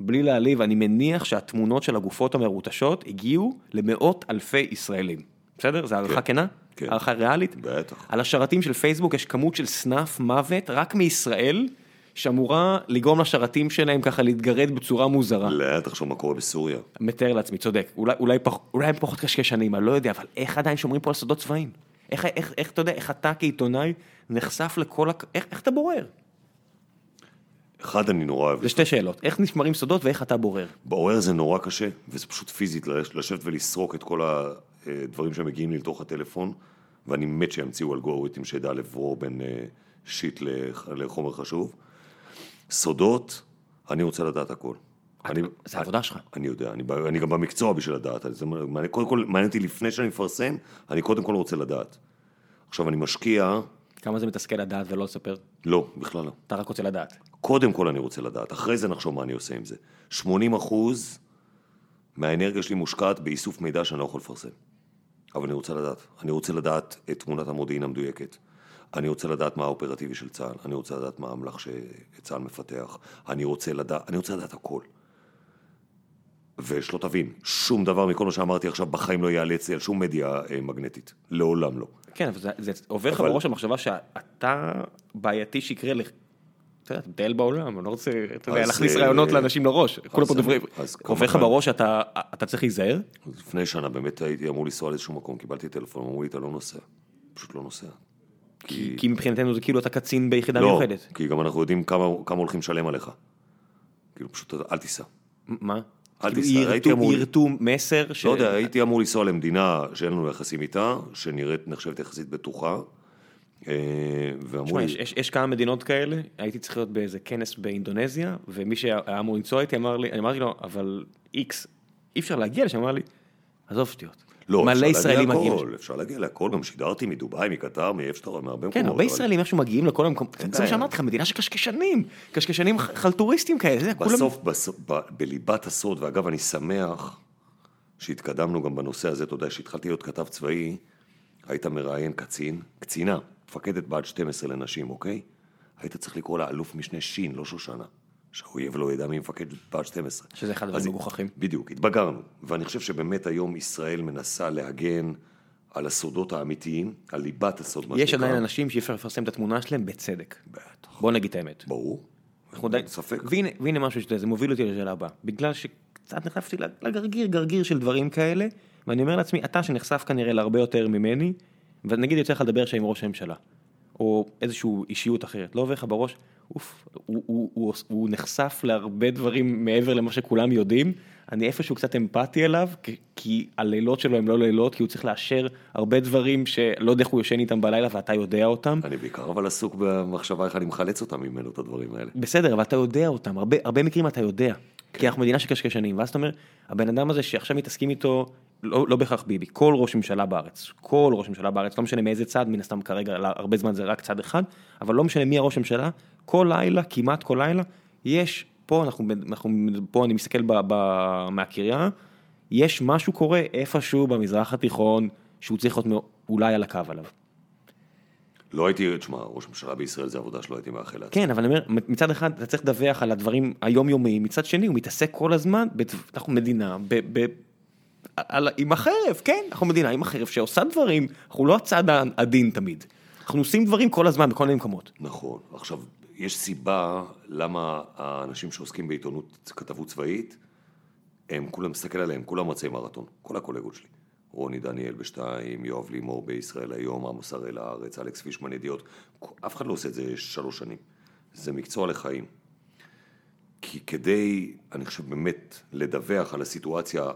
בלי להעליב, אני מניח שהתמונות של הגופות המרוטשות הגיעו למאות אלפי ישראלים. בסדר? זו הערכה כן, כנה? כן. הערכה ריאלית? בטח. על השרתים של פייסבוק יש כמות של סנאף מוות רק מישראל, שאמורה לגרום לשרתים שלהם ככה להתגרד בצורה מוזרה. לא, תחשוב מה קורה בסוריה. מתאר לעצמי, צודק. אולי, אולי, פח, אולי הם פחות קשקשנים, אני לא יודע, אבל איך עדיין שומרים פה על סודות צבאיים? איך, איך, איך אתה יודע, איך אתה כעיתונאי נחשף לכל, הק... איך, איך אתה בורר? אחד, אני נורא אוהב. זה שתי שאלות, איך נשמרים סודות ואיך אתה בורר? בעורר זה נורא קשה, וזה פשוט פיזית לש- לשבת ולסרוק את כל הדברים שמגיעים לי לתוך הטלפון, ואני מת שימציאו אלגוריתם שידע לברור בין אה, שיט לח- לחומר חשוב. סודות, אני רוצה לדעת הכל. אני, זה העבודה שלך. אני יודע, אני, אני גם במקצוע בשביל לדעת. זה קודם כל, מעניין אותי לפני שאני מפרסם, אני קודם כל רוצה לדעת. עכשיו, אני משקיע, כמה זה מתסכל לדעת ולא לספר? לא, בכלל לא. אתה רק רוצה לדעת. קודם כל אני רוצה לדעת, אחרי זה נחשוב מה אני עושה עם זה. 80 אחוז מהאנרגיה שלי מושקעת באיסוף מידע שאני לא יכול לפרסם. אבל אני רוצה לדעת. אני רוצה לדעת את תמונת המודיעין המדויקת. אני רוצה לדעת מה האופרטיבי של צה"ל. אני רוצה לדעת מה האמל"ח שצה"ל מפתח. אני רוצה לדעת, אני רוצה לדעת הכל. ושלא תבין, שום דבר מכל מה שאמרתי עכשיו בחיים לא יעלה אצלי על שום מדיה אה, מגנטית. לעולם לא. כן, אבל זה, זה עובר לך אבל- בראש המחשבה שאתה בעייתי שיקרה לך. אתה יודע, אתה מטייל בעולם, אני לא רוצה, אתה יודע, להכניס אה, רעיונות לאנשים לראש. כולם פה דוברים. עובר לך. בראש אתה צריך להיזהר? לפני שנה באמת הייתי אמור לנסוע לאיזשהו מקום, קיבלתי טלפון, אמרו לי, אתה לא נוסע. פשוט לא נוסע. כי... מבחינתנו זה כאילו אתה קצין ביחידה לא, מיוחדת. כי גם אנחנו יודעים כמה, הולכים לשלם עליך. כאילו, פשוט אל תיסע. מה? אל כאילו, תסתכל, הייתי אמור... ירתו מסר ש... לא יודע, הייתי אמור לנסוע למדינה שאין לנו יחסים איתה, שנראית, נחשבת יחסית בטוחה. אה, ואמרו תשמע, לי, יש, יש, יש כמה מדינות כאלה, הייתי צריך להיות באיזה כנס באינדונזיה, ומי שהיה אמור לנסוע איתי אמר לי, אני אמרתי לו, אבל איקס, אי אפשר להגיע לשם, אמר לי, עזוב שטויות. לא, מלא ישראלים מגיעים. להכל, אפשר להגיע להכל, גם שידרתי מדובאי, מקטר, מאיפה שאתה רואה, מהרבה כן, מקומות. הרבה אבל- ישראלים איכשהו מגיעים לכל המקום, זה מה. שאמרתי לך, מדינה של קשקשנים, קשקשנים חלטוריסטים כאלה. בסוף, בליבת הסוד, ואגב, אני שמח שהתקדמנו גם בנושא הזה, אתה יודע, כשהתחלתי להיות כתב צבאי, היית מראיין קצין, קצינה, מפקדת בעד 12 לנשים, אוקיי? היית צריך לקרוא לה אלוף משנה שין, לא שושנה. שהאויב לא ידע מי מפקד בעד 12. שזה אחד הדברים אז- מגוחכים. בדיוק, התבגרנו. ואני חושב שבאמת היום ישראל מנסה להגן על הסודות האמיתיים, על ליבת הסוד, מה יש. עדיין אנשים שאי אפשר לפרסם את התמונה שלהם בצדק. בטח. בוא נגיד את האמת. ברור. אנחנו די... ספק. והנה, והנה משהו שאתה, זה מוביל אותי לשאלה הבאה. בגלל שקצת נחשפתי לגרגיר, גרגיר של דברים כאלה, ואני אומר לעצמי, אתה שנחשף כנראה להרבה יותר ממני, ונגיד יוצא לך לדבר עכשיו עם ראש הממשלה, או איזושהי אישיות אחרת, לא עובר לך בראש, אוף, הוא, הוא, הוא, הוא נחשף להרבה דברים מעבר למה שכולם יודעים, אני איפשהו קצת אמפתי אליו, כי, כי הלילות שלו הם לא לילות, כי הוא צריך לאשר הרבה דברים שלא יודע איך הוא ישן איתם בלילה ואתה יודע אותם. אני בעיקר אבל עסוק במחשבה איך אני מחלץ אותם ממנו, את הדברים האלה. בסדר, אבל אתה יודע אותם, הרבה, הרבה מקרים אתה יודע. כי אנחנו מדינה של קשקשנים, ואז אתה אומר, הבן אדם הזה שעכשיו מתעסקים איתו, לא, לא בהכרח ביבי, כל ראש ממשלה בארץ, כל ראש ממשלה בארץ, לא משנה מאיזה צד, מן הסתם כרגע, הרבה זמן זה רק צד אחד, אבל לא משנה מי הראש ממשלה, כל לילה, כמעט כל לילה, יש, פה אנחנו, אנחנו פה אני מסתכל ב, ב, מהקריה, יש משהו קורה איפשהו במזרח התיכון, שהוא צריך להיות אולי על הקו עליו. לא הייתי, תשמע, ראש ממשלה בישראל זה עבודה שלא הייתי מאחל לעצמי. כן, אבל אני אומר, מצד אחד אתה צריך לדווח על הדברים היומיומיים, מצד שני הוא מתעסק כל הזמן, אנחנו מדינה, ב, ב, על, עם החרב, כן, אנחנו מדינה עם החרב שעושה דברים, אנחנו לא הצד העדין תמיד. אנחנו עושים דברים כל הזמן בכל מיני מקומות. נכון. עכשיו, יש סיבה למה האנשים שעוסקים בעיתונות, כתבות צבאית, הם, כולם, מסתכל עליהם, כולם רצי מרתון, כל הקולגות שלי. רוני דניאל בשתיים, יואב לימור בישראל היום, עמוס הראל הארץ, אלכס פישמן ידיעות, אף אחד לא עושה את זה שלוש שנים. זה מקצוע לחיים. כי כדי, אני חושב באמת, לדווח על הסיטואציה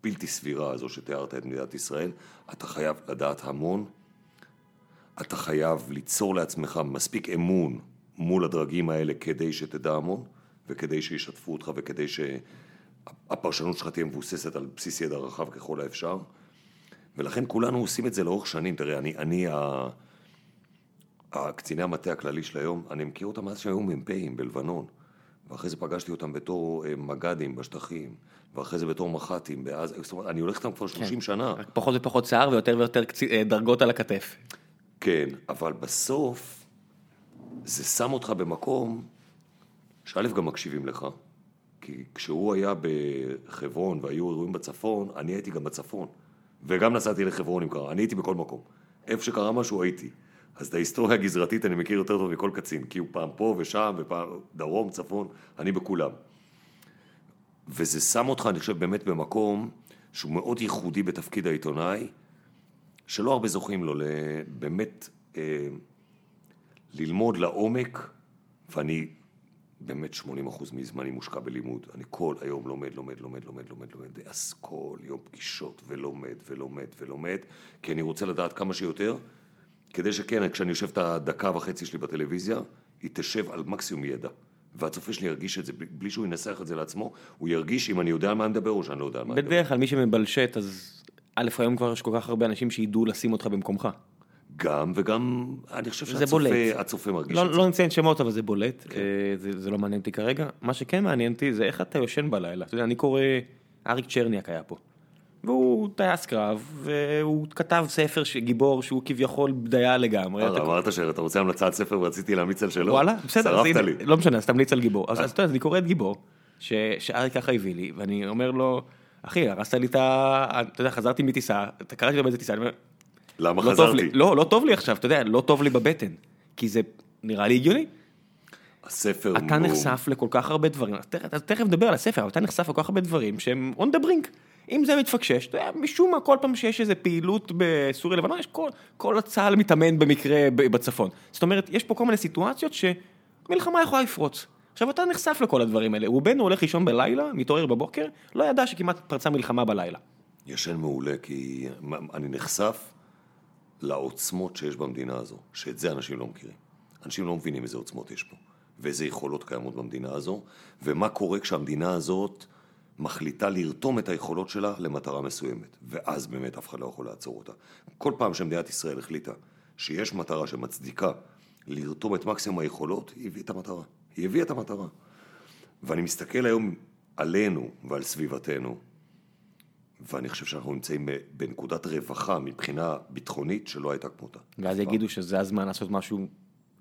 הבלתי סבירה הזו שתיארת את מדינת ישראל, אתה חייב לדעת המון, אתה חייב ליצור לעצמך מספיק אמון מול הדרגים האלה כדי שתדע המון, וכדי שישתפו אותך וכדי שהפרשנות שלך תהיה מבוססת על בסיס ידע רחב ככל האפשר. ולכן כולנו עושים את זה לאורך שנים. תראה, אני, אני ה... הקציני המטה הכללי של היום, אני מכיר אותם מאז שהיו מ"פים בלבנון. ואחרי זה פגשתי אותם בתור אה, מג"דים בשטחים, ואחרי זה בתור מח"טים בעזה, זאת אומרת, אני הולך איתם כבר 30 שנה. רק פחות ופחות שיער ויותר ויותר אה, דרגות על הכתף. כן, אבל בסוף זה שם אותך במקום שא' גם מקשיבים לך, כי כשהוא היה בחברון והיו אירועים בצפון, אני הייתי גם בצפון, וגם נסעתי לחברון אם קרה, אני הייתי בכל מקום. איפה שקרה משהו הייתי. אז את ההיסטוריה הגזרתית אני מכיר יותר טוב מכל קצין, כי הוא פעם פה ושם, ופעם דרום, צפון, אני בכולם. וזה שם אותך, אני חושב, באמת במקום שהוא מאוד ייחודי בתפקיד העיתונאי, שלא הרבה זוכים לו, באמת אה, ללמוד לעומק, ואני באמת 80% מזמני מושקע בלימוד. אני כל היום לומד, לומד, לומד, לומד, לומד, לומד, אז כל יום פגישות ולומד ולומד ולומד, כי אני רוצה לדעת כמה שיותר, כדי שכן, כשאני יושב את הדקה וחצי שלי בטלוויזיה, היא תשב על מקסימום ידע. והצופה שלי ירגיש את זה, בלי- שהוא ינסח את זה לעצמו, הוא ירגיש אם אני יודע על מה אני מדבר או שאני לא יודע על מה אני מדבר. בדרך כלל מי שמבלשט, אז א', היום כבר יש כל כך הרבה אנשים שידעו לשים אותך במקומך. גם, וגם, אני חושב. שהצופה הצופה מרגיש לא, את זה. לא נציין שמות, אבל זה בולט, אה, זה, זה לא מעניין אותי כרגע. מה שכן מעניין אותי זה איך אתה יושן בלילה. אתה יודע, אני קורא, אריק צ'רניאק היה פה. והוא טייס קרב, והוא כתב ספר גיבור שהוא כביכול בדיה לגמרי. אה, אתה- אמרת שאתה רוצה המלצת ספר ורציתי להמליץ על שלו? וואלה, בסדר. לא משנה, אז תמליץ על גיבור. אז אז אתה יודע, אני קורא את גיבור, שאריק ככה הביא לי, ואני אומר לו, אחי, הרסת לי את ה... אתה יודע, חזרתי מטיסה, אתה קראתי לו באיזה טיסה, אני אומר, למה לא חזרתי? לא, לא טוב לי עכשיו, אתה יודע, לא טוב לי בבטן, כי זה נראה לי הגיוני. הספר אתה נחשף לכל כך הרבה דברים, אז תכף נדבר על הספר, אבל אתה נחשף לכל כך הרבה דברים שהם on the brink. אם זה מתפקשש, אתה יודע, משום מה, כל פעם שיש איזה פעילות בסוריה לבנון, יש כל, כל הצה"ל מתאמן במקרה בצפון. זאת אומרת, יש פה כל מיני סיטואציות שמלחמה יכולה לפרוץ. עכשיו אתה נחשף לכל הדברים האלה, רובנו הולך לישון בלילה, מתעורר בבוקר, לא ידע שכמעט פרצה מלחמה בלילה. ישן מעולה, כי אני נחשף לעוצמות שיש במדינה הזו, שאת זה אנשים לא מכירים. אנשים לא מבינים איזה עוצמות יש פה, ואיזה יכולות קיימות במדינה הזו, ומה קורה כשהמדינה הזאת מחליטה לרתום את היכולות שלה למטרה מסוימת, ואז באמת אף אחד לא יכול לעצור אותה. כל פעם שמדינת ישראל החליטה שיש מטרה שמצדיקה לרתום את מקסימום היכולות, היא הביאה את המטרה. היא הביאה את המטרה. ואני מסתכל היום עלינו ועל סביבתנו, ואני חושב שאנחנו נמצאים בנקודת רווחה מבחינה ביטחונית שלא הייתה כמותה. ואז יגידו שזה הזמן לעשות משהו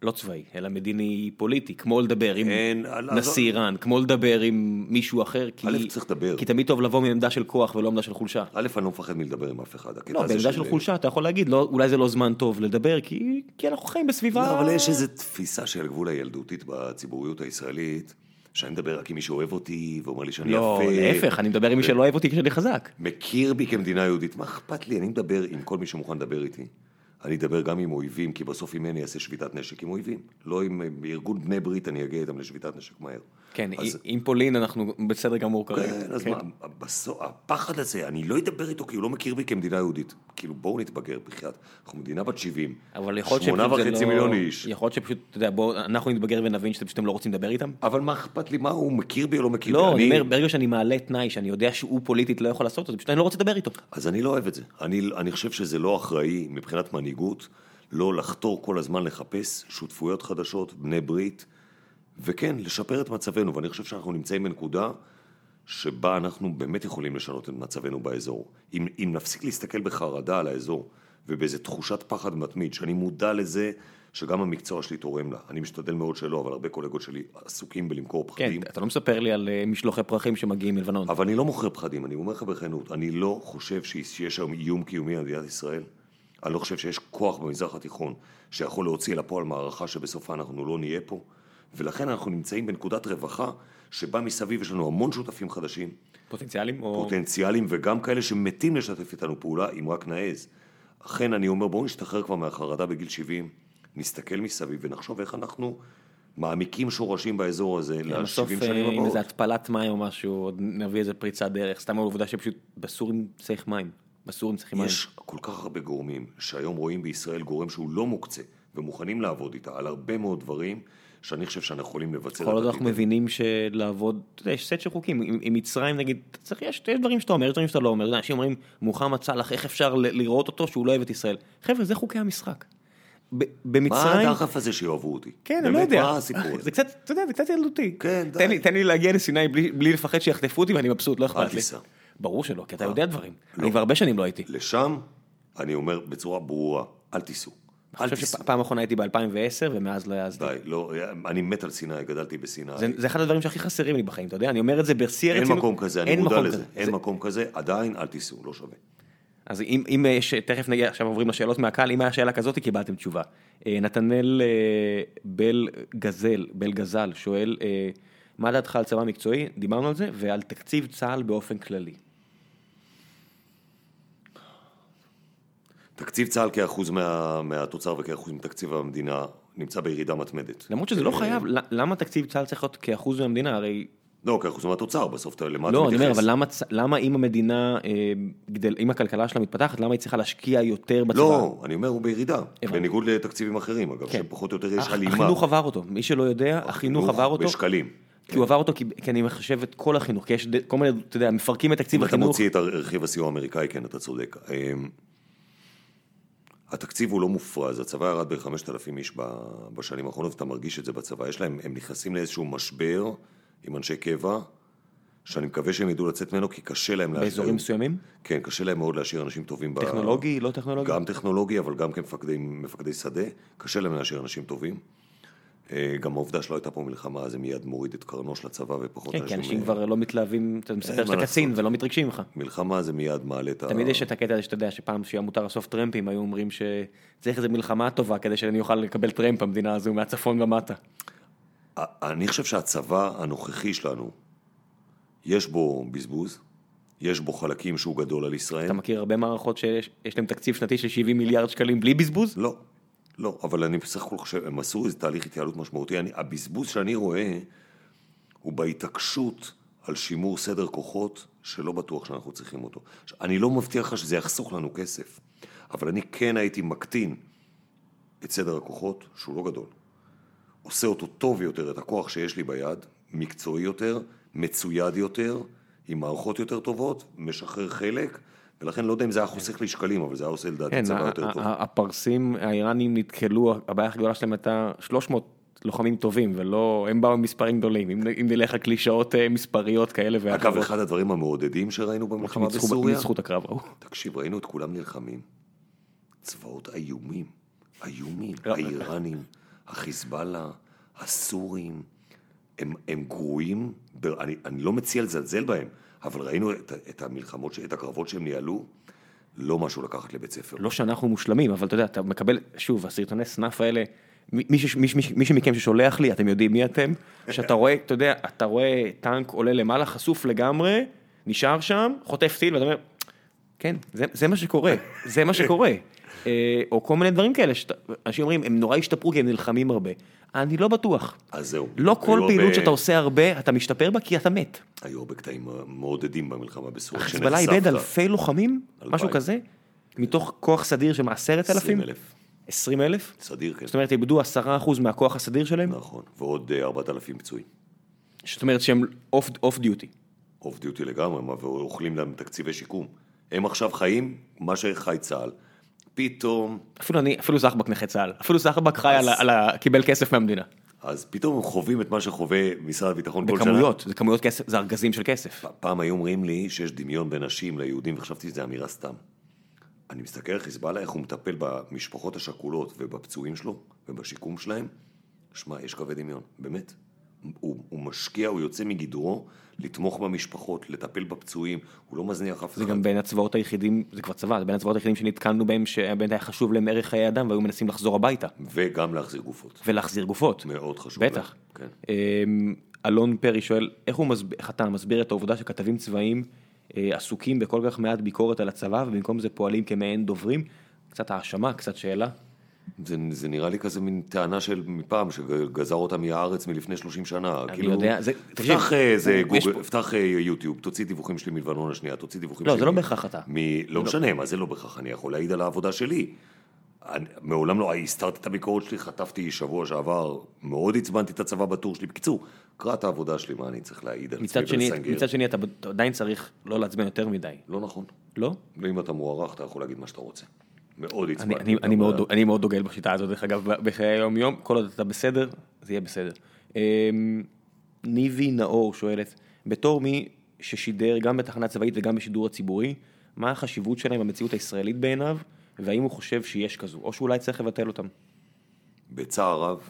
לא צבאי, אלא מדיני פוליטי, כמו לדבר עם אין, נשיא איראן, כמו לדבר עם מישהו אחר, כי, א', צריך לדבר. כי תמיד טוב לבוא מעמדה של כוח ולא עמדה של חולשה. א', אני לא מפחד מלדבר עם אף אחד. לא, בעמדה של, של חולשה אתה יכול להגיד, לא, אולי זה לא זמן טוב לדבר, כי, כי אנחנו חיים בסביבה... לא, אבל יש איזו תפיסה של הגבול הילדותית בציבוריות הישראלית. שאני מדבר רק עם מי שאוהב אותי, ואומר לי שאני לא, יפה. לא, להפך, אני מדבר עם מי שלא אוהב אותי כשאני חזק. מכיר בי כמדינה יהודית, מה אכפת לי? אני מדבר עם כל מי שמוכן לדבר איתי. אני אדבר גם עם אויבים, כי בסוף אם אני אעשה שביתת נשק עם אויבים. לא עם ארגון בני ברית, אני אגיע איתם לשביתת נשק מהר. כן, אז... עם פולין אנחנו בסדר גמור כרגע. כן, אז כן. מה, בסוף, הפחד הזה, אני לא אדבר איתו כי הוא לא מכיר בי כמדינה יהודית. כאילו, בואו נתבגר בחייאת. אנחנו מדינה בת 70, שמונה וחצי לא... מיליון איש. יכול להיות שפשוט, אתה יודע, בואו, אנחנו נתבגר ונבין שאתם לא רוצים לדבר איתם. אבל מה אכפת לי, מה, הוא מכיר בי או לא מכיר לא, בי? לא, אני אומר, ברגע שאני מעלה תנאי שאני יודע שהוא פוליטית לא יכול לעשות, אז פשוט אני לא רוצה לדבר איתו. אז אני לא אוהב את זה. אני, אני חושב שזה לא אחראי מבחינת מנהיגות. לא לחתור כל הזמן לחפש שותפויות חדשות, בני ברית, וכן, לשפר את מצבנו, ואני חושב שאנחנו נמצאים בנקודה שבה אנחנו באמת יכולים לשנות את מצבנו באזור. אם, אם נפסיק להסתכל בחרדה על האזור, ובאיזו תחושת פחד מתמיד, שאני מודע לזה שגם המקצוע שלי תורם לה. אני משתדל מאוד שלא, אבל הרבה קולגות שלי עסוקים בלמכור פחדים. כן, אתה לא מספר לי על אה, משלוחי פרחים שמגיעים מלבנון. אבל אני לא מוכר פחדים, אני אומר לך בכנות, אני לא חושב שיש היום איום קיומי על מדינת ישראל. אני לא חושב שיש כוח במזרח התיכון שיכול להוציא אל הפועל מערכה שבסופה אנחנו לא נהיה פה, ולכן אנחנו נמצאים בנקודת רווחה שבה מסביב יש לנו המון שותפים חדשים. פוטנציאלים? או... פוטנציאלים וגם כאלה שמתים לשתף איתנו פעולה אם רק נעז. אכן אני אומר בואו נשתחרר כבר מהחרדה בגיל 70, נסתכל מסביב ונחשוב איך אנחנו מעמיקים שורשים באזור הזה כן, ל-70 שנים אה, הבאות. עם איזה התפלת מים או משהו, עוד נביא איזה פריצת דרך, סתם העובדה שפשוט בסורים צריך מים. בסורים צריכים. יש כל כך הרבה גורמים שהיום רואים בישראל גורם שהוא לא מוקצה ומוכנים לעבוד איתה על הרבה מאוד דברים שאני חושב שאנחנו יכולים לבצע. כל עוד אנחנו מבינים שלעבוד, אתה יודע, יש סט של חוקים, עם, עם מצרים נגיד, צריך, יש, יש דברים שאתה אומר, יש דברים שאתה לא אומר, אנשים אומרים, מוחמד סאלח, איך אפשר לראות אותו שהוא לא אוהב את ישראל? חבר'ה, זה חוקי המשחק. במצרים... מה הדחף הזה שיאהבו אותי? כן, אני לא יודע. מה הסיפור הזה? זה קצת, אתה יודע, זה קצת ילדותי. כן, די. תן לי להגיע לסיני בלי לפחד שיחטפו אותי ואני מבסוט, לא אכפת לי. אל תיסע. ברור שלא, כי אתה יודע דברים. לא. אני כבר הרבה שנים לא הייתי. לשם, אני אומר בצורה ברורה, אל תיסעו. אני חושב שפעם אחרונה הייתי ב-2010 ומאז לא העזתי. די, לא, אני מת על סיני, גדלתי בסיני. זה, זה אחד הדברים שהכי חסרים לי בחיים, אתה יודע, אני אומר את זה בשיא הרצינות. אין מקום כזה, אני מודע לזה, אין. מקום כזה, עדיין אל תיסעו, לא שווה. אז אם, אם יש, תכף נגיע, עכשיו עוברים לשאלות מהקהל, אם היה שאלה כזאת קיבלתם תשובה. אה, נתנאל אה, בל גזל, בל גזל, שואל, אה, מה דעתך על צבא מקצועי, דיברנו על זה, ועל תקציב צה"ל באופן כללי. תקציב צה"ל כאחוז מה, מהתוצר וכאחוז מתקציב המדינה נמצא בירידה מתמדת. למרות שזה לא אה, חייב, למה תקציב צה"ל צריך להיות כאחוז מהמדינה? הרי... לא, כאחוז מהתוצר, בסוף למה לא, אתה מתייחס? לא, אני אומר, אבל למה, למה אם המדינה, אה, גדל, אם הכלכלה שלה מתפתחת, למה היא צריכה להשקיע יותר בצבא? לא, אני אומר, הוא בירידה, בניגוד לתקציבים אחרים, אגב, כן. שפחות או יותר יש הלימה. החינוך עבר אותו, מי שלא יודע, החינוך עבר אותו. בשקלים. כי הוא עבר אותו כי, כי אני מחשב את כל החינוך, כי יש כל מיני, אתה יודע, מפרקים את תקציב החינוך. אם אתה מוציא את רכיב הסיוע האמריקאי, כן, אתה צודק. התקציב הוא לא מופרז, הצבא ירד ב-5,000 איש בשנים האחרונות, ואתה מרגיש את זה בצבא. יש להם, הם נכנסים לאיזשהו משבר עם אנשי קבע, שאני מקווה שהם ידעו לצאת ממנו, כי קשה להם... באזורים מסוימים? כן, קשה להם מאוד להשאיר אנשים טובים. טכנולוגי, ב... לא טכנולוגי? גם טכנולוגי, אבל גם כמפקדי שדה, קשה להם להשאיר אנשים טובים. אה, גם העובדה שלא הייתה פה מלחמה, זה מיד מוריד את קרנו של הצבא ופחות כן, כי אנשים כבר לא מתלהבים, אתה מספר שאתה קצין ולא מתרגשים ממך. מלחמה זה מיד מעלה את ה... תמיד יש את הקטע הזה שאתה יודע שפעם שהיה מותר לאסוף טרמפים, היו אומרים שצריך איזה מלחמה טובה כדי שאני אוכל לקבל טרמפ במדינה הזו מהצפון ומטה. אני חושב שהצבא הנוכחי שלנו, יש בו בזבוז, יש בו חלקים שהוא גדול על ישראל. אתה מכיר הרבה מערכות שיש להם תקציב שנתי של 70 מיליארד שקלים בלי בזבוז? לא. לא, אבל אני בסך הכל חושב, הם עשו איזה תהליך התייעלות משמעותי. אני, הבזבוז שאני רואה הוא בהתעקשות על שימור סדר כוחות שלא בטוח שאנחנו צריכים אותו. אני לא מבטיח לך שזה יחסוך לנו כסף, אבל אני כן הייתי מקטין את סדר הכוחות, שהוא לא גדול. עושה אותו טוב יותר, את הכוח שיש לי ביד, מקצועי יותר, מצויד יותר, עם מערכות יותר טובות, משחרר חלק, ולכן לא יודע אם זה היה חוסך לי שקלים, אבל זה היה עושה לדעתי כן, צבא יותר טוב. הפרסים האיראנים נתקלו, הבעיה הכי גדולה שלהם הייתה 300 לוחמים טובים, ולא, הם באו עם מספרים גדולים, אם אם נלך על קלישאות אה, מספריות כאלה אגב, ואחרות. אחד הדברים המעודדים שראינו במלחמה בסוריה, ניצחו את הקרב ההוא. תקשיב, ראינו את כולם נלחמים. צבאות איומים, איומים, לא. האיראנים, החיזבאללה, הסורים, הם, הם גרועים, אני לא מציע לזלזל בהם, אבל ראינו את, את המלחמות, את הקרבות שהם ניהלו, לא משהו לקחת לבית ספר. לא שאנחנו מושלמים, אבל אתה יודע, אתה מקבל, שוב, הסרטוני סנאפ האלה, מי שמכם ששולח לי, אתם יודעים מי אתם, שאתה רואה, אתה יודע, אתה רואה טנק עולה למעלה, חשוף לגמרי, נשאר שם, חוטף טיל, ואתה אומר, כן, זה, זה מה שקורה, זה מה שקורה. אה, או כל מיני דברים כאלה, אנשים אומרים, הם נורא השתפרו כי הם נלחמים הרבה. אני לא בטוח. אז זהו. לא כל פעילות הרבה- שאתה עושה הרבה, אתה משתפר בה כי אתה מת. היו הרבה קטעים מעודדים במלחמה בסוריה. כשנחשפת- איבד אלפי לוחמים. משהו כזה, מתוך כוח סדיר של עשרת אלפים? 20,000. 20 אלף? סדיר, כן. זאת אומרת, איבדו 10% מהכוח הסדיר שלהם? נכון. ועוד אה, 4,000 פצועים. זאת אומרת שהם off duty. off duty לגמרי, ואוכלים להם תקציבי שיקום. הם עכשיו חיים מה שחווה צה"ל. פתאום, אפילו אני, אפילו זה חבר נכה צה"ל. אפילו זחבק חי על ה- על ה... קיבל כסף מהמדינה. אז פתאום הם חווים את מה שחווה משרד הביטחון כל שנה. בכמויות, זה כמויות כסף, זה ארגזים של כסף. פעם היו אומרים לי שיש דמיון בין נשים ליהודים, וחשבתי שזו אמירה סתם. אני מסתכל על חיזבאללה, איך הוא מטפל במשפחות השכולות ובפצועים שלו ובשיקום שלהם. שמע, יש קווי דמיון, באמת. הוא, הוא משקיע, הוא יוצא מגדרו לתמוך במשפחות, לטפל בפצועים, הוא לא מזניח אף אחד. זה גם בין הצבאות היחידים, זה כבר צבא, זה בין הצבאות היחידים שנתקלנו בהם, שבאמת היה חשוב להם ערך חיי אדם, והיו מנסים לחזור הביתה, וגם להחזיר גופות. ולהחזיר גופות. מאוד חשוב. בטח. להם, כן. אמ, אלון פרי שואל, איך, הוא מסב... איך אתה מסביר את העובדה שכתבים צבאיים אה, עסוקים בכל כך מעט ביקורת על הצבא, ובמקום זה פועלים כמעין דוברים? קצת האשמה, קצת שאלה. זה, זה נראה לי כזה מין טענה של מפעם, שגזר אותה מהארץ מלפני 30 שנה. אני כאילו, יודע, זה- פתח אה, איזה יש גוגל, פה- פתח אה, יוטיוב, תוציא דיווחים שלי מלבנון השנייה, תוציא דיווחים לא, שלי. זה לא בהכרח אתה. מ... לא משנה, מה זה לא בהכרח, אני יכול להעיד על העבודה שלי. אני, מעולם לא הסתרתי את הביקורת שלי, חטפתי שבוע שעבר, מאוד עצבנתי את הצבא בטור שלי. בקיצור, קרא את העבודה שלי, מה אני צריך להעיד על עצמי שני, ולסנגר? מצד שני אתה, עדיין צריך לא לעצבן יותר מדי, לא נכון. לא? ואם אתה מוערך, אתה יכול להגיד מה שאתה רוצה. מאוד עצבנתי. מאוד. אני מאוד דוגל בשיטה הזאת, דרך אגב, בחיי היום יום, כל עוד אתה בסדר, זה יהיה בסדר. אמ, ניבי נאור שואלת, בתור מי ששידר גם בתחנה צבאית וגם בשידור הציבורי, מה החשיבות שלהם במציאות הישראלית בעיניו, והאם הוא חושב שיש כזו, או שאולי צריך לבטל אותם. בצער רב,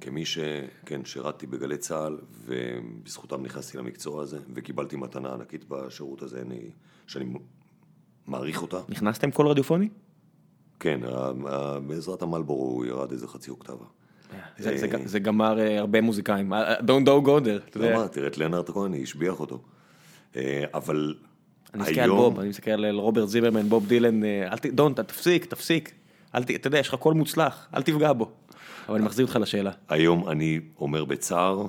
כמי שכן, שירתתי בגלי צה"ל, ובזכותם נכנסתי למקצוע הזה, וקיבלתי מתנה ענקית בשירות הזה, אני, שאני מעריך אותה. נכנסתם קול רדיופוני? כן, בעזרת המלבורו ירד איזה חצי אוקטבה. זה, זה גמר אה, הרבה מוזיקאים, אה, Don't go go there, אתה יודע. למה? תראה את לנארט כהן, השביח אותו. אה, אבל אני מסתכל על בוב, אני מסתכל על רוברט זימרמן, בוב דילן, אה. דון, תפסיק, תפסיק. אתה יודע, יש לך קול מוצלח, אל תפגע בו. אבל אני מחזיר אותך לשאלה. היום אני אומר בצער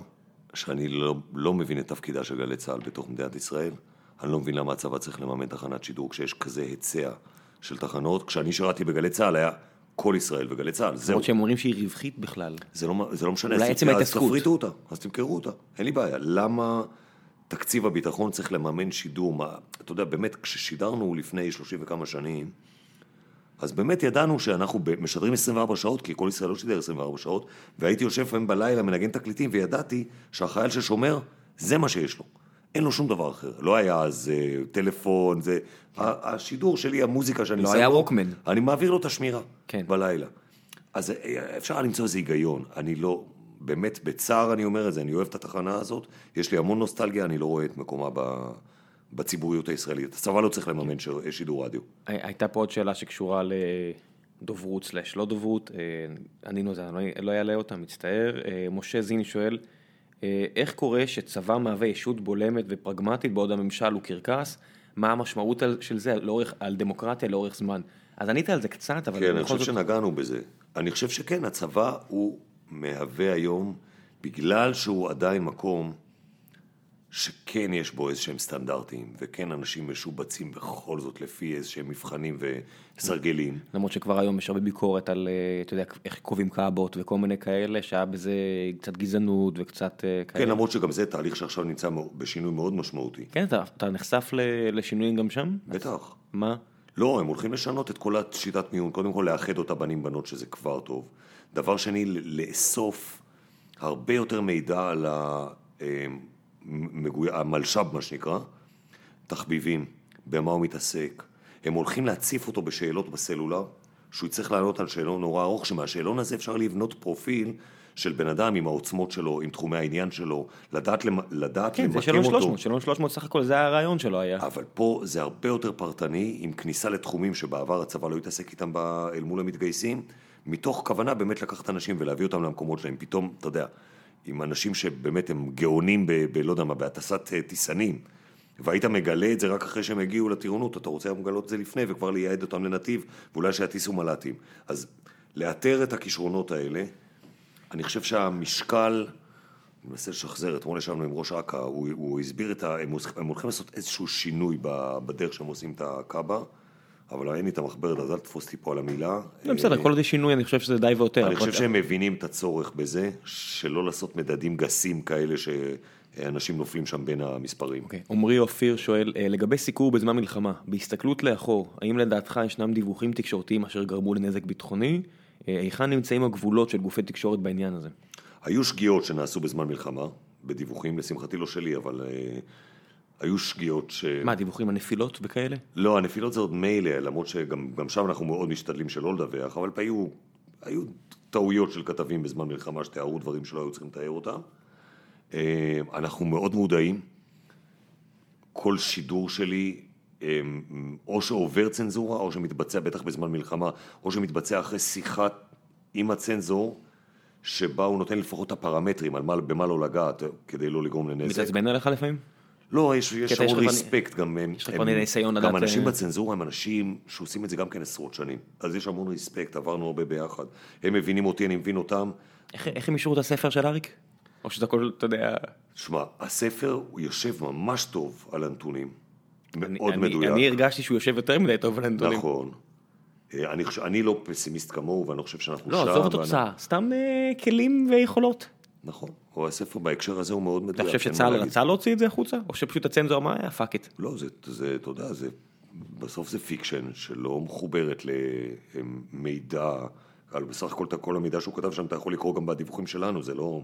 שאני לא, לא מבין את תפקידה של גלי צה"ל בתוך מדינת ישראל. אני לא מבין למה הצבא צריך לממן תחנת שידור כשיש כזה היצע של תחנות. כשאני שירתי בגלי צה"ל היה כל ישראל וגלי צה"ל, זהו. למרות שהם אומרים שהיא רווחית בכלל. זה לא, זה לא משנה, אולי עצם ההתעסקות. אז תפריטו אותה, אז תמכרו אותה, אין לי בעיה. למה תקציב הביטחון צריך לממן שידור? מה, אתה יודע, באמת, כששידרנו לפני 30 וכמה שנים, אז באמת ידענו שאנחנו משדרים 24 שעות, כי כל ישראל לא שידר 24 שעות, והייתי יושב לפעמים בלילה, מנגן תקליטים, וידעתי שהחייל ששומר, זה מה שיש לו. אין לו שום דבר אחר. לא היה אז אה, טלפון, זה... ה- השידור שלי, המוזיקה שאני לא שם היה לו, ווקמן. אני מעביר לו את השמירה. כן. בלילה. אז אה, אפשר למצוא איזה היגיון. אני לא, באמת, בצער אני אומר את זה, אני אוהב את התחנה הזאת, יש לי המון נוסטלגיה, אני לא רואה את מקומה ב, בציבוריות הישראלית. הצבא לא צריך לממן ש- שידור רדיו. הי- הייתה פה עוד שאלה שקשורה לדוברות סלאש לא דוברות, אה, ענינו על זה, אני לא- לא אעלה אותה, מצטער. אה, משה זיני שואל, אה, איך קורה שצבא מהווה ישות בולמת ופרגמטית בעוד הממשל הוא קרקס? מה המשמעות על- של זה לאורך, על דמוקרטיה לאורך זמן? אז ענית על זה קצת, אבל כן, אני חושב זאת... שנגענו בזה. אני חושב שכן, הצבא הוא מהווה היום בגלל שהוא עדיין מקום שכן יש בו איזה שהם סטנדרטים, וכן אנשים משובצים בכל זאת לפי איזה שהם מבחנים וסרגלים. למרות שכבר היום יש הרבה ביקורת על, אה, אתה יודע, איך קובעים קאבות וכל מיני כאלה, שהיה בזה קצת גזענות וקצת אה, כאלה. כן, למרות שגם זה תהליך שעכשיו נמצא בשינוי מאוד משמעותי. כן, אתה, אתה נחשף לשינויים גם שם? בטח. מה? לא, הם הולכים לשנות את כל השיטת מיון, קודם כל לאחד אותה בנים בנות שזה כבר טוב. דבר שני, לאסוף הרבה יותר מידע על המגוי... המלש"ב, מה שנקרא, תחביבים, במה הוא מתעסק. הם הולכים להציף אותו בשאלות בסלולר, שהוא יצטרך לענות על שאלון נורא ארוך, שמהשאלון הזה אפשר לבנות פרופיל של בן אדם עם העוצמות שלו, עם תחומי העניין שלו, לדעת, למ... לדעת כן, זה למקם שאלון אותו. 300, שאלון 300 סך הכל זה הרעיון שלו היה. אבל פה זה הרבה יותר פרטני, עם כניסה לתחומים שבעבר הצבא לא התעסק איתם ב- אל מול המתגייסים, מתוך כוונה באמת לקחת אנשים ולהביא אותם למקומות שלהם. פתאום, אתה יודע, עם אנשים שבאמת הם גאונים ב... ב לא יודע מה, בהטסת אה, טיסנים, והיית מגלה את זה רק אחרי שהם הגיעו לטירונות, אתה רוצה לגלות את זה לפני וכבר לייעד אותם לנתיב, ואולי שיטיסו מל"טים. אז לאתר את הכישרונות האלה, אני חושב שהמשקל, אני מנסה לשחזר, אתמול ישבנו עם ראש אכ"א, הוא, הוא הסביר את ה... הם, הולכים- לעשות איזשהו שינוי בדרך שהם עושים את הקאבה, אבל אין לי את המחברת, אז אל תתפוס אותי פה על המילה. לא, בסדר, כל עוד יש שינוי אני חושב שזה די והותר. אני חושב שהם מבינים את הצורך בזה, שלא לעשות מדדים גסים כאלה שאנשים נופלים שם בין המספרים. אוקיי. עמרי אופיר שואל, אה, לגבי סיקור בזמן מלחמה, בהסתכלות לאחור, האם לדעתך ישנם דיווחים תקשורתיים אשר גרמו לנזק ביטחוני? אה, היכן נמצאים הגבולות של גופי תקשורת בעניין הזה? היו שגיאות שנעשו בזמן מלחמה, בדיווחים, לשמחתי לא שלי, אבל אה, היו שגיאות ש... מה, דיווחים על נפילות וכאלה? לא, הנפילות זה עוד מילא, למרות שגם גם שם אנחנו מאוד משתדלים שלא לדווח, אבל היו, היו טעויות של כתבים בזמן מלחמה שתיארו דברים שלא היו צריכים לתאר אותם. אה, אנחנו מאוד מודעים, כל שידור שלי, אה, או שעובר צנזורה, או שמתבצע בטח בזמן מלחמה, או שמתבצע אחרי שיחה עם הצנזור, שבה הוא נותן לפחות את הפרמטרים, על מה, במה לא לגעת, כדי לא לגרום לנזק. מתעצבן עליך לפעמים? לא, יש, יש המון ריספקט, גם הם, יש לך כבר ניסיון גם לדעת, אנשים אה, בצנזורה הם אנשים שעושים את זה גם כן עשרות שנים, אז יש המון ריספקט, עברנו הרבה ביחד, הם מבינים אותי, אני מבין אותם. איך איך הם אישרו את הספר של אריק? או שזה הכל, אתה יודע... שמע, הספר יושב ממש טוב על הנתונים, מאוד אני- מדויק, אני הרגשתי שהוא יושב יותר מדי טוב על הנתונים. נכון. אה, אני, אני לא פסימיסט כמוהו, ואני לא חושב שאנחנו לא, שם. עזוב ואני- התוצאה, סתם אה, כלים ויכולות. נכון, או הספר בהקשר הזה הוא מאוד מדויק. אתה חושב שצה"ל. רצה להוציא את זה החוצה? או שפשוט הצנזור אמר, אה, fuck it. לא, זה, אתה יודע, זה, בסוף זה fiction שלא מחוברת למידע, על בסך הכל כל המידע שהוא כתב שם, אתה יכול לקרוא גם בדיווחים שלנו, זה לא...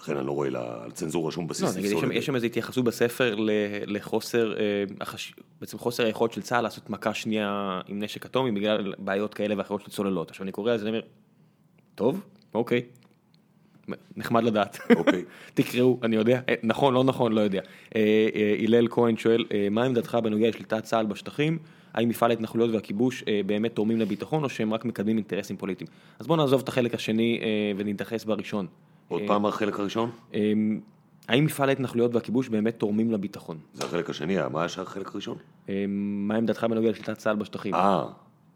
לכן אני לא רואה לצנזורה שום בסיס לא, נגיד, יש שם- את זה. יש שם איזו התייחסות בספר לחוסר, אה, החש- בעצם חוסר היכולת של צה"ל לעשות מכה שנייה עם נשק אטומי בגלל בעיות כאלה ואחרות של צוללות. עכשיו אני קורא על זה ואני אומר, טוב, אוקיי, נחמד לדעת. אוקיי. תקראו, אני יודע, אה, נכון, לא נכון, לא יודע. אה, אה, הלל כהן שואל, מה עמדתך בנוגע לשליטת צה"ל בשטחים? האם מפעל ההתנחלויות והכיבוש באמת תורמים לביטחון או שהם רק מקדמים אינטרסים פוליטיים? אז בואו נעזוב את החלק השני ונתייחס בראשון. עוד פעם החלק הראשון? אה, האם מפעל ההתנחלויות והכיבוש באמת תורמים לביטחון? זה החלק השני, מה היה החלק הראשון? אה, מה עמדתך בנוגע לשליטת צה"ל בשטחים? אה,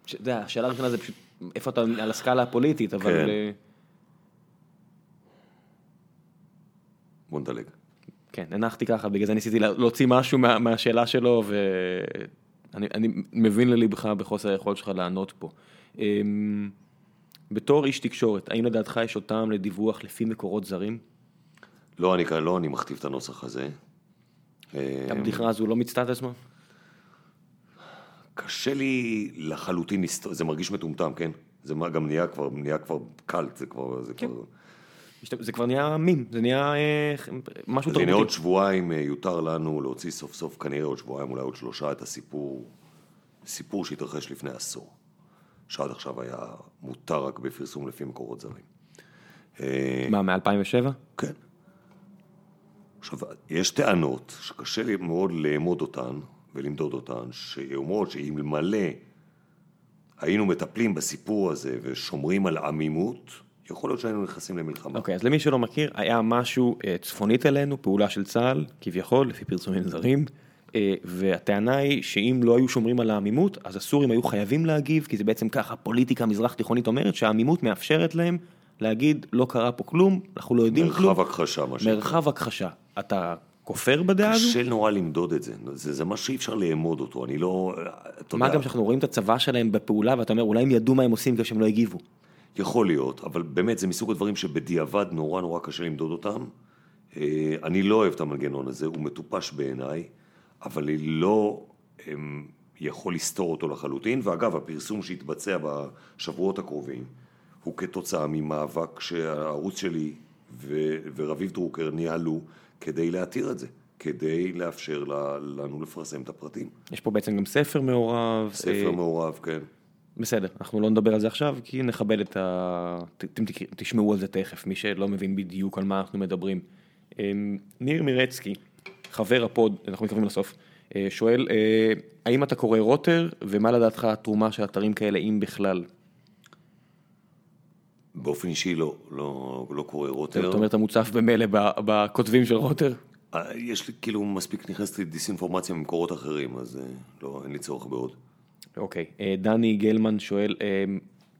אתה יודע, השאלה הראשונה זה פשוט איפה אתה על הסקאלה הפוליטית, אבל... כן. בוא נדלג. כן, הנחתי ככה, בגלל זה ניסיתי לה- להוציא משהו מה, מהשאלה שלו, ואני אני מבין ללבך בחוסר היכולת שלך לענות פה. אמ, בתור איש תקשורת, האם לדעתך יש אותם לדיווח לפי מקורות זרים? לא, אני כאן, לא אני מכתיב את הנוסח הזה. הבדיחה הזו לא מצטעת עצמה? קשה לי לחלוטין, זה מרגיש מטומטם, כן? זה גם נהיה כבר, נהיה כבר קלט, זה כבר, זה כן. כבר... זה כבר נהיה מים, זה נהיה אה, משהו אז הנה עוד תרבותי. שבועיים אה, יותר לנו להוציא סוף סוף, כנראה עוד שבועיים, אולי עוד שלושה, את הסיפור, סיפור שהתרחש לפני עשור, שעד עכשיו היה מותר רק בפרסום לפי מקורות זרים. אה, מה, מ-2007? כן. עכשיו, יש טענות שקשה לי מאוד לאמוד אותן ולמדוד אותן, שאומרות שאלמלא היינו מטפלים בסיפור הזה ושומרים על עמימות, יכול להיות שהיינו נכנסים למלחמה. אוקיי, אז למי שלא מכיר, היה משהו אה, צפונית אלינו, פעולה של צה"ל, כביכול, לפי פרסומים זרים, אה, והטענה היא שאם לא היו שומרים על העמימות, אז הסורים היו חייבים להגיב, כי זה בעצם ככה, פוליטיקה מזרח תיכונית אומרת שהעמימות מאפשרת להם להגיד לא קרה פה כלום, אנחנו לא יודעים כלום. מרחב הכחשה, מה שנקרא. מרחב הכחשה. אתה כופר בדעה הזו? קשה נורא למדוד את זה, זה, זה מה שאי אפשר לאמוד אותו, אני לא, מה יודע, גם שאנחנו רואים את הצבא שלהם בפעולה ואתה אומר אולי הם ידעו מה הם עושים גם שהם לא הגיבו. יכול להיות, אבל באמת זה מסוג הדברים שבדיעבד נורא נורא קשה למדוד אותם. אה, אני לא אוהב את המנגנון הזה, הוא מטופש בעיניי, אבל אני לא אמ, יכול לסתור אותו לחלוטין, ואגב, הפרסום שהתבצע בשבועות הקרובים הוא כתוצאה ממאבק שהערוץ שלי ו- ורביב דרוקר ניהלו כדי להתיר את זה, כדי לאפשר לנו לפרסם את הפרטים. יש פה בעצם גם ספר מעורב. ספר אה, מעורב, כן. בסדר, אנחנו לא נדבר על זה עכשיו, כי נכבד את ה... אתם תשמעו על זה תכף, מי שלא מבין בדיוק על מה אנחנו מדברים. אמ, ניר מירצקי, חבר הפוד, אנחנו מתקרבים לסוף, אה, שואל, אה, האם אתה קורא רוטר, ומה לדעתך התרומה של אתרים כאלה, אם בכלל? באופן אישי לא, לא, לא קורא רוטר. זאת אומרת, אתה מוצף במילא בכותבים של רוטר? אה, יש לי כאילו מספיק נכנסת לי דיסאינפורמציה ממקורות אחרים, אז לא, אין לי צורך בעוד. אוקיי, אה, דני גלמן שואל, אה,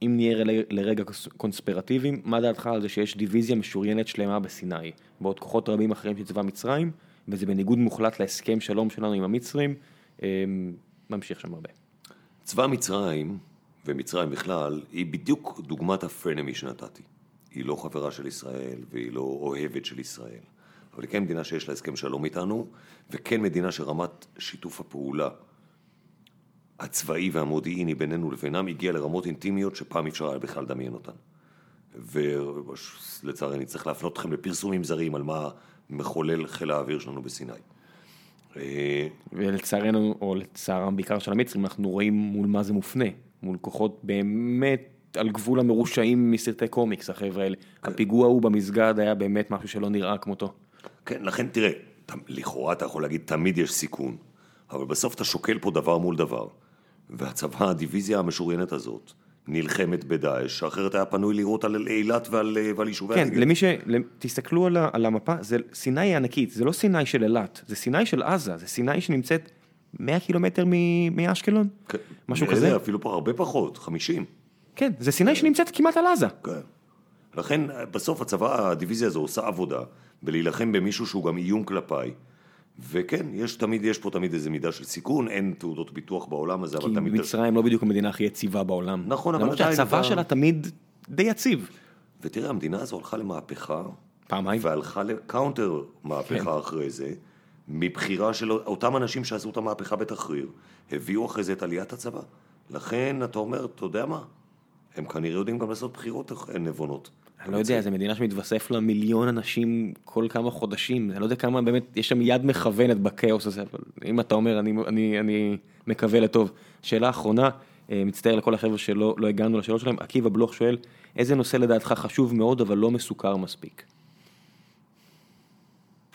אם נהיה לרגע קונספירטיביים, מה דעתך על זה שיש דיוויזיה משוריינת שלמה בסיני, בעוד כוחות רבים אחרים של צבא מצרים, וזה בניגוד מוחלט להסכם שלום שלנו עם המצרים, אה, ממשיך שם הרבה. צבא מצרים, ומצרים בכלל, היא בדיוק דוגמת הפרנמי שנתתי. היא לא חברה של ישראל, והיא לא אוהבת של ישראל. אבל היא כן מדינה שיש לה הסכם שלום איתנו, וכן מדינה שרמת שיתוף הפעולה הצבאי והמודיעיני בינינו לבינם הגיע לרמות אינטימיות שפעם אי אפשר היה בכלל לדמיין אותן. ולצערי אני צריך להפנות אתכם לפרסומים זרים על מה מחולל חיל האוויר שלנו בסיני. אה, ולצערנו, או לצערם בעיקר של המצרים, אנחנו רואים מול מה זה מופנה, מול כוחות באמת על גבול המרושעים מסרטי קומיקס, החבר'ה האלה. הפיגוע ההוא במסגד היה באמת משהו שלא נראה כמותו. כן, לכן תראה, לכאורה אתה יכול להגיד תמיד יש סיכון, אבל בסוף אתה שוקל פה דבר מול דבר, והצבא, הדיוויזיה המשוריינת הזאת, נלחמת בדאעש, אחרת היה פנוי לירות על אילת ועל, ועל יישובי כן, הנגב. למי ש... תסתכלו על. על המפה, זה סיני היא ענקית, זה לא סיני של אילת, זה סיני של עזה, זה סיני שנמצאת 100 קילומטר מ... מאשקלון, כן, משהו כזה. לי אפילו פה הרבה פחות, 50. כן, זה סיני שנמצאת כמעט על עזה. כן. לכן בסוף הצבא, הדיוויזיה הזו עושה עבודה בלהילחם במישהו שהוא גם איום כלפיי. וכן, יש תמיד, יש פה תמיד איזה מידה של סיכון, אין תעודות ביטוח בעולם הזה, כי אבל תמיד... מצרים לא בדיוק המדינה הכי יציבה בעולם. נכון, אבל למרות עדיין שהצבא אתה- שלה תמיד די יציב. ותראה, המדינה הזו הלכה למהפכה, פעמיים. והלכה לקאונטר מהפכה כן. אחרי זה, מבחירה של אותם אנשים שעשו את המהפכה בתחריר, הביאו אחרי זה את עליית הצבא. לכן אתה אומר, אתה יודע מה? הם כנראה יודעים גם לעשות בחירות נבונות. אני לא יודע, זו מדינה שמתווסף לה מיליון אנשים כל כמה חודשים, אני לא יודע כמה באמת, יש שם יד מכוונת בכאוס הזה, אבל אם אתה אומר, אני, אני, אני מקווה לטוב. שאלה אחרונה, אה, מצטער לכל החבר'ה שלא לא הגענו לשאלות שלהם, עקיבא בלוך שואל, איזה נושא לדעתך חשוב מאוד אבל לא מסוכר מספיק?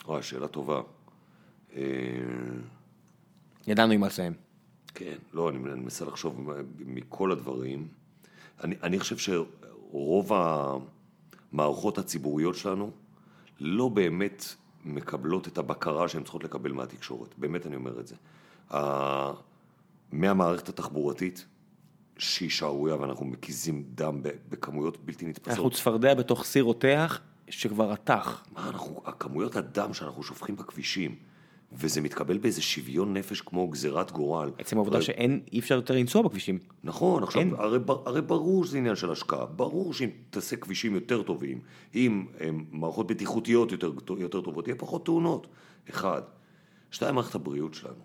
וואי, שאלה טובה. אה, ידענו עם מה לסיים. כן, לא, אני אני מנסה לחשוב מכל הדברים. אני, אני חושב שרוב המערכות הציבוריות שלנו לא באמת מקבלות את הבקרה שהן צריכות לקבל מהתקשורת. באמת אני אומר את זה. מהמערכת התחבורתית, שהיא שערורייה ואנחנו מקיזים דם בכמויות בלתי אנחנו נתפסות. צפרדע בתוך סיר רותח שכבר רתח. מה אנחנו, הכמויות הדם שאנחנו שופכים בכבישים, וזה מתקבל באיזה שוויון נפש כמו גזירת גורל. עצם העובדה הרי- שאין, אי אפשר יותר לנסוע בכבישים. נכון, עכשיו, אין. הרי, הרי ברור שזה עניין של השקעה, ברור שאם תעשה כבישים יותר טובים, אם הם, מערכות בטיחותיות יותר, יותר טובות, יהיה פחות תאונות, אחד. שתיים, מערכת הבריאות שלנו.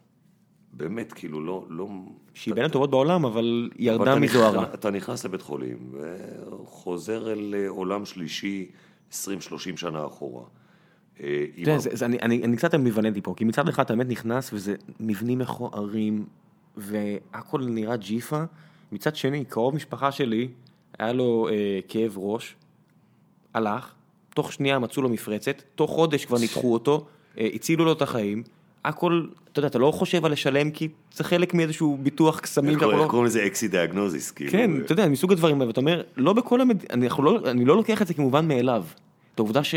באמת, כאילו, לא... לא שהיא בין הטובות בעולם, אבל ירדה מזוהרה. אתה נכנס לבית חולים, וחוזר אל אה, עולם שלישי 20-30 שנה אחורה. אני- אני אני קצת אמביוולנטי פה, כי מצד אחד אתה באמת נכנס וזה מבנים מכוערים, והכל נראה ג'יפה, מצד שני, קרוב משפחה שלי, היה לו אה, כאב ראש, הלך, תוך שנייה מצאו לו מפרצת, תוך חודש כבר ניתחו אותו, אה, הצילו לו את החיים, הכל, אתה יודע, אתה לא חושב על לשלם כי זה חלק מאיזשהו ביטוח קסמים, איך קוראים- לא- לזה אקסי דיאגנוזיס, כאילו. כן, אה, אתה יודע, מסוג הדברים האלה, ואתה אומר, לא בכל המדינה, אני לא לוקח את זה כמובן מאליו. את העובדה ש...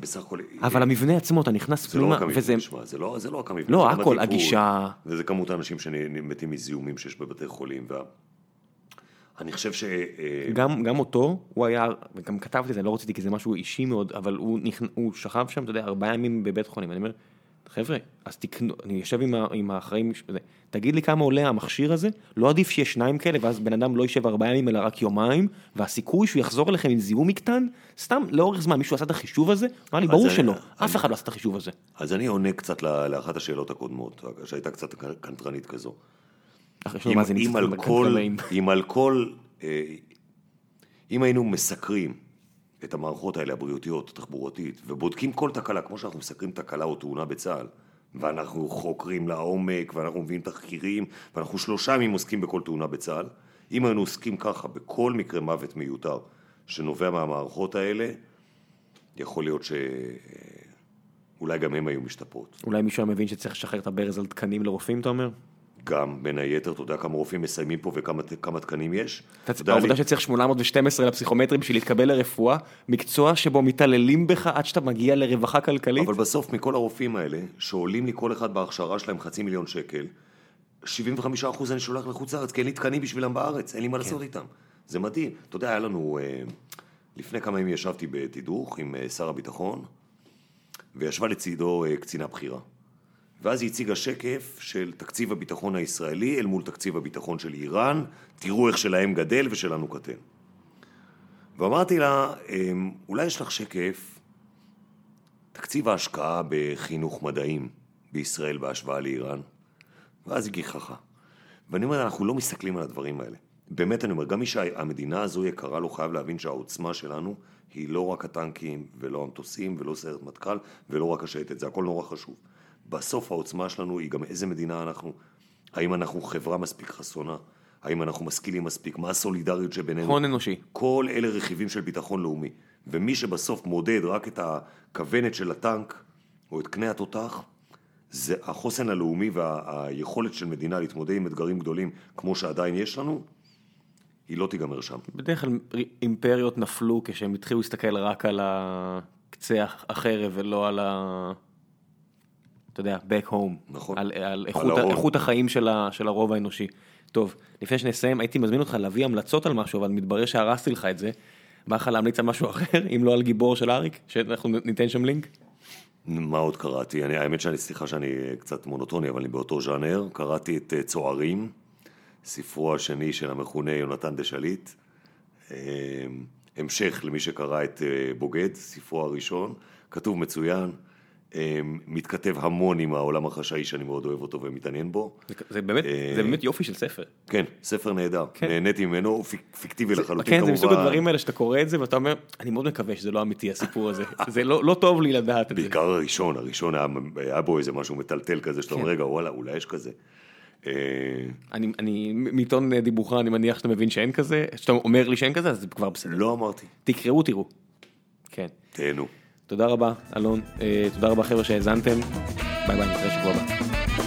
בסך הכל... אבל המבנה עצמו, אתה נכנס לא פנימה, וזה... זה לא, זה לא רק המבנה. לא, הכל, הגישה. וזה כמות האנשים שמתים מזיהומים שיש בבתי חולים. וה... אני חושב ש... אה, גם, גם אותו, הוא היה, וגם כתבתי את זה, לא רציתי כי זה משהו אישי מאוד, אבל הוא, נכנ... הוא שכב שם, אתה יודע, ארבעה ימים בבית חולים, אני אומר, חבר'ה, אז תקנו, אני יושב עם, ה... עם האחראים, תגיד לי כמה עולה המכשיר הזה, לא עדיף שיהיה שניים כאלה, ואז בן אדם לא יישב ארבעה ימים אלא רק יומיים, והסיכוי שהוא יחזור אליכם עם זיהום מקטן, סתם לאורך זמן מישהו עשה את החישוב הזה? אמר לי, ברור אני- שלא, אני- אף אחד לא עשה את החישוב הזה. אז אני עונה קצת לאחת השאלות הקודמות, שהייתה קצת קנטרנית כזו. אם, על כל. אם על כל, אה, אם היינו מסקרים את המערכות האלה, הבריאותיות, התחבורתית, ובודקים כל תקלה, כמו שאנחנו מסקרים תקלה או תאונה בצה"ל, ואנחנו חוקרים לעומק, ואנחנו מביאים תחקירים, ואנחנו שלושה ימים עוסקים בכל תאונה בצה"ל, אם היינו עוסקים ככה בכל מקרה מוות מיותר שנובע מהמערכות האלה, יכול להיות שאולי גם הם היו משתפרות. אולי מישהו היה מבין שצריך לשחרר את הברז על תקנים לרופאים, אתה אומר? גם בין היתר, אתה יודע כמה רופאים מסיימים פה וכמה כמה תקנים יש? העובדה שצריך 812 לפסיכומטרי בשביל להתקבל לרפואה, מקצוע שבו מתעללים בך עד שאתה מגיע לרווחה כלכלית. אבל בסוף מכל הרופאים האלה, שעולים לי כל אחד בהכשרה שלהם חצי מיליון שקל, 75% אני שולח לחוץ לארץ, כי אין לי תקנים בשבילם בארץ, אין לי מה לעשות איתם. זה מדהים. אתה יודע, היה לנו, אה, לפני כמה ימים ישבתי בתדרוך עם אה, שר הביטחון, וישבה לצידו אה, קצינה בכירה. ואז היא הציגה שקף של תקציב הביטחון הישראלי אל מול תקציב הביטחון של איראן, תראו איך שלהם גדל ושלנו קטן. ואמרתי לה, "אמ, אולי יש לך שקף, תקציב ההשקעה בחינוך מדעים בישראל בהשוואה לאיראן? ואז היא גיחכה. ואני אומר, אנחנו לא מסתכלים על הדברים האלה. באמת, אני אומר, גם מי שהמדינה הזו יקרה לו חייב להבין שהעוצמה שלנו היא לא רק הטנקים ולא המטוסים ולא סיירת מטכ"ל ולא רק השייטת, זה הכל נורא חשוב. בסוף העוצמה שלנו היא גם איזה מדינה אנחנו, האם אנחנו חברה מספיק חסונה, האם אנחנו משכילים מספיק, מה הסולידריות שבינינו. הון אנושי. כל אלה רכיבים של ביטחון לאומי. ומי שבסוף מודד רק את הכוונת של הטנק או את קנה התותח, זה החוסן הלאומי והיכולת של מדינה להתמודד עם אתגרים גדולים כמו שעדיין יש לנו, היא לא תיגמר שם. בדרך כלל אימפריות נפלו כשהם התחילו להסתכל רק על הקצה החרב ולא על ה... אתה יודע, back home. נכון. על, על על איכות, ההון. איכות החיים של, ה, של הרוב האנושי. טוב, לפני שנסיים, הייתי מזמין אותך להביא המלצות על משהו, אבל מתברר שהרסתי לך את זה. בא לך להמליץ על משהו אחר, אם לא על גיבור של אריק? שאנחנו ניתן שם לינק? מה עוד קראתי? אני, האמת שאני, סליחה שאני קצת מונוטוני, אבל אני באותו ז'אנר. קראתי את אה, צוערים, ספרו השני של המכונה יונתן דה שליט. אה, המשך למי שקרא את אה, בוגד, ספרו הראשון. כתוב מצוין, מתכתב המון עם העולם החשאי שאני מאוד אוהב אותו ומתעניין בו. זה, זה, באמת, אה, זה באמת יופי של ספר. כן, ספר נהדר. כן. נהניתי ממנו, הוא פיק- פיקטיבי לחלוטין כן, כמובן. זה מסוג הדברים האלה שאתה קורא את זה ואתה אומר, אני מאוד מקווה שזה לא אמיתי הסיפור הזה. זה לא, לא טוב לי לדעת את זה. בעיקר הראשון, הראשון היה, היה בו איזה משהו מטלטל כזה, שאתה כן. אומר, רגע, וואלה, אולי יש כזה. אה, אני, אני, מעיתון דיבורך אני מניח שאתה מבין שאין כזה, שאתה אומר לי שאין כזה, אז זה כבר בסדר. לא אמרתי, תקראו, תראו. כן. תהנו. תודה רבה, אלון. אה, תודה רבה, חבר'ה, שהאזנתם. ביי ביי, נתראה שבוע הבא.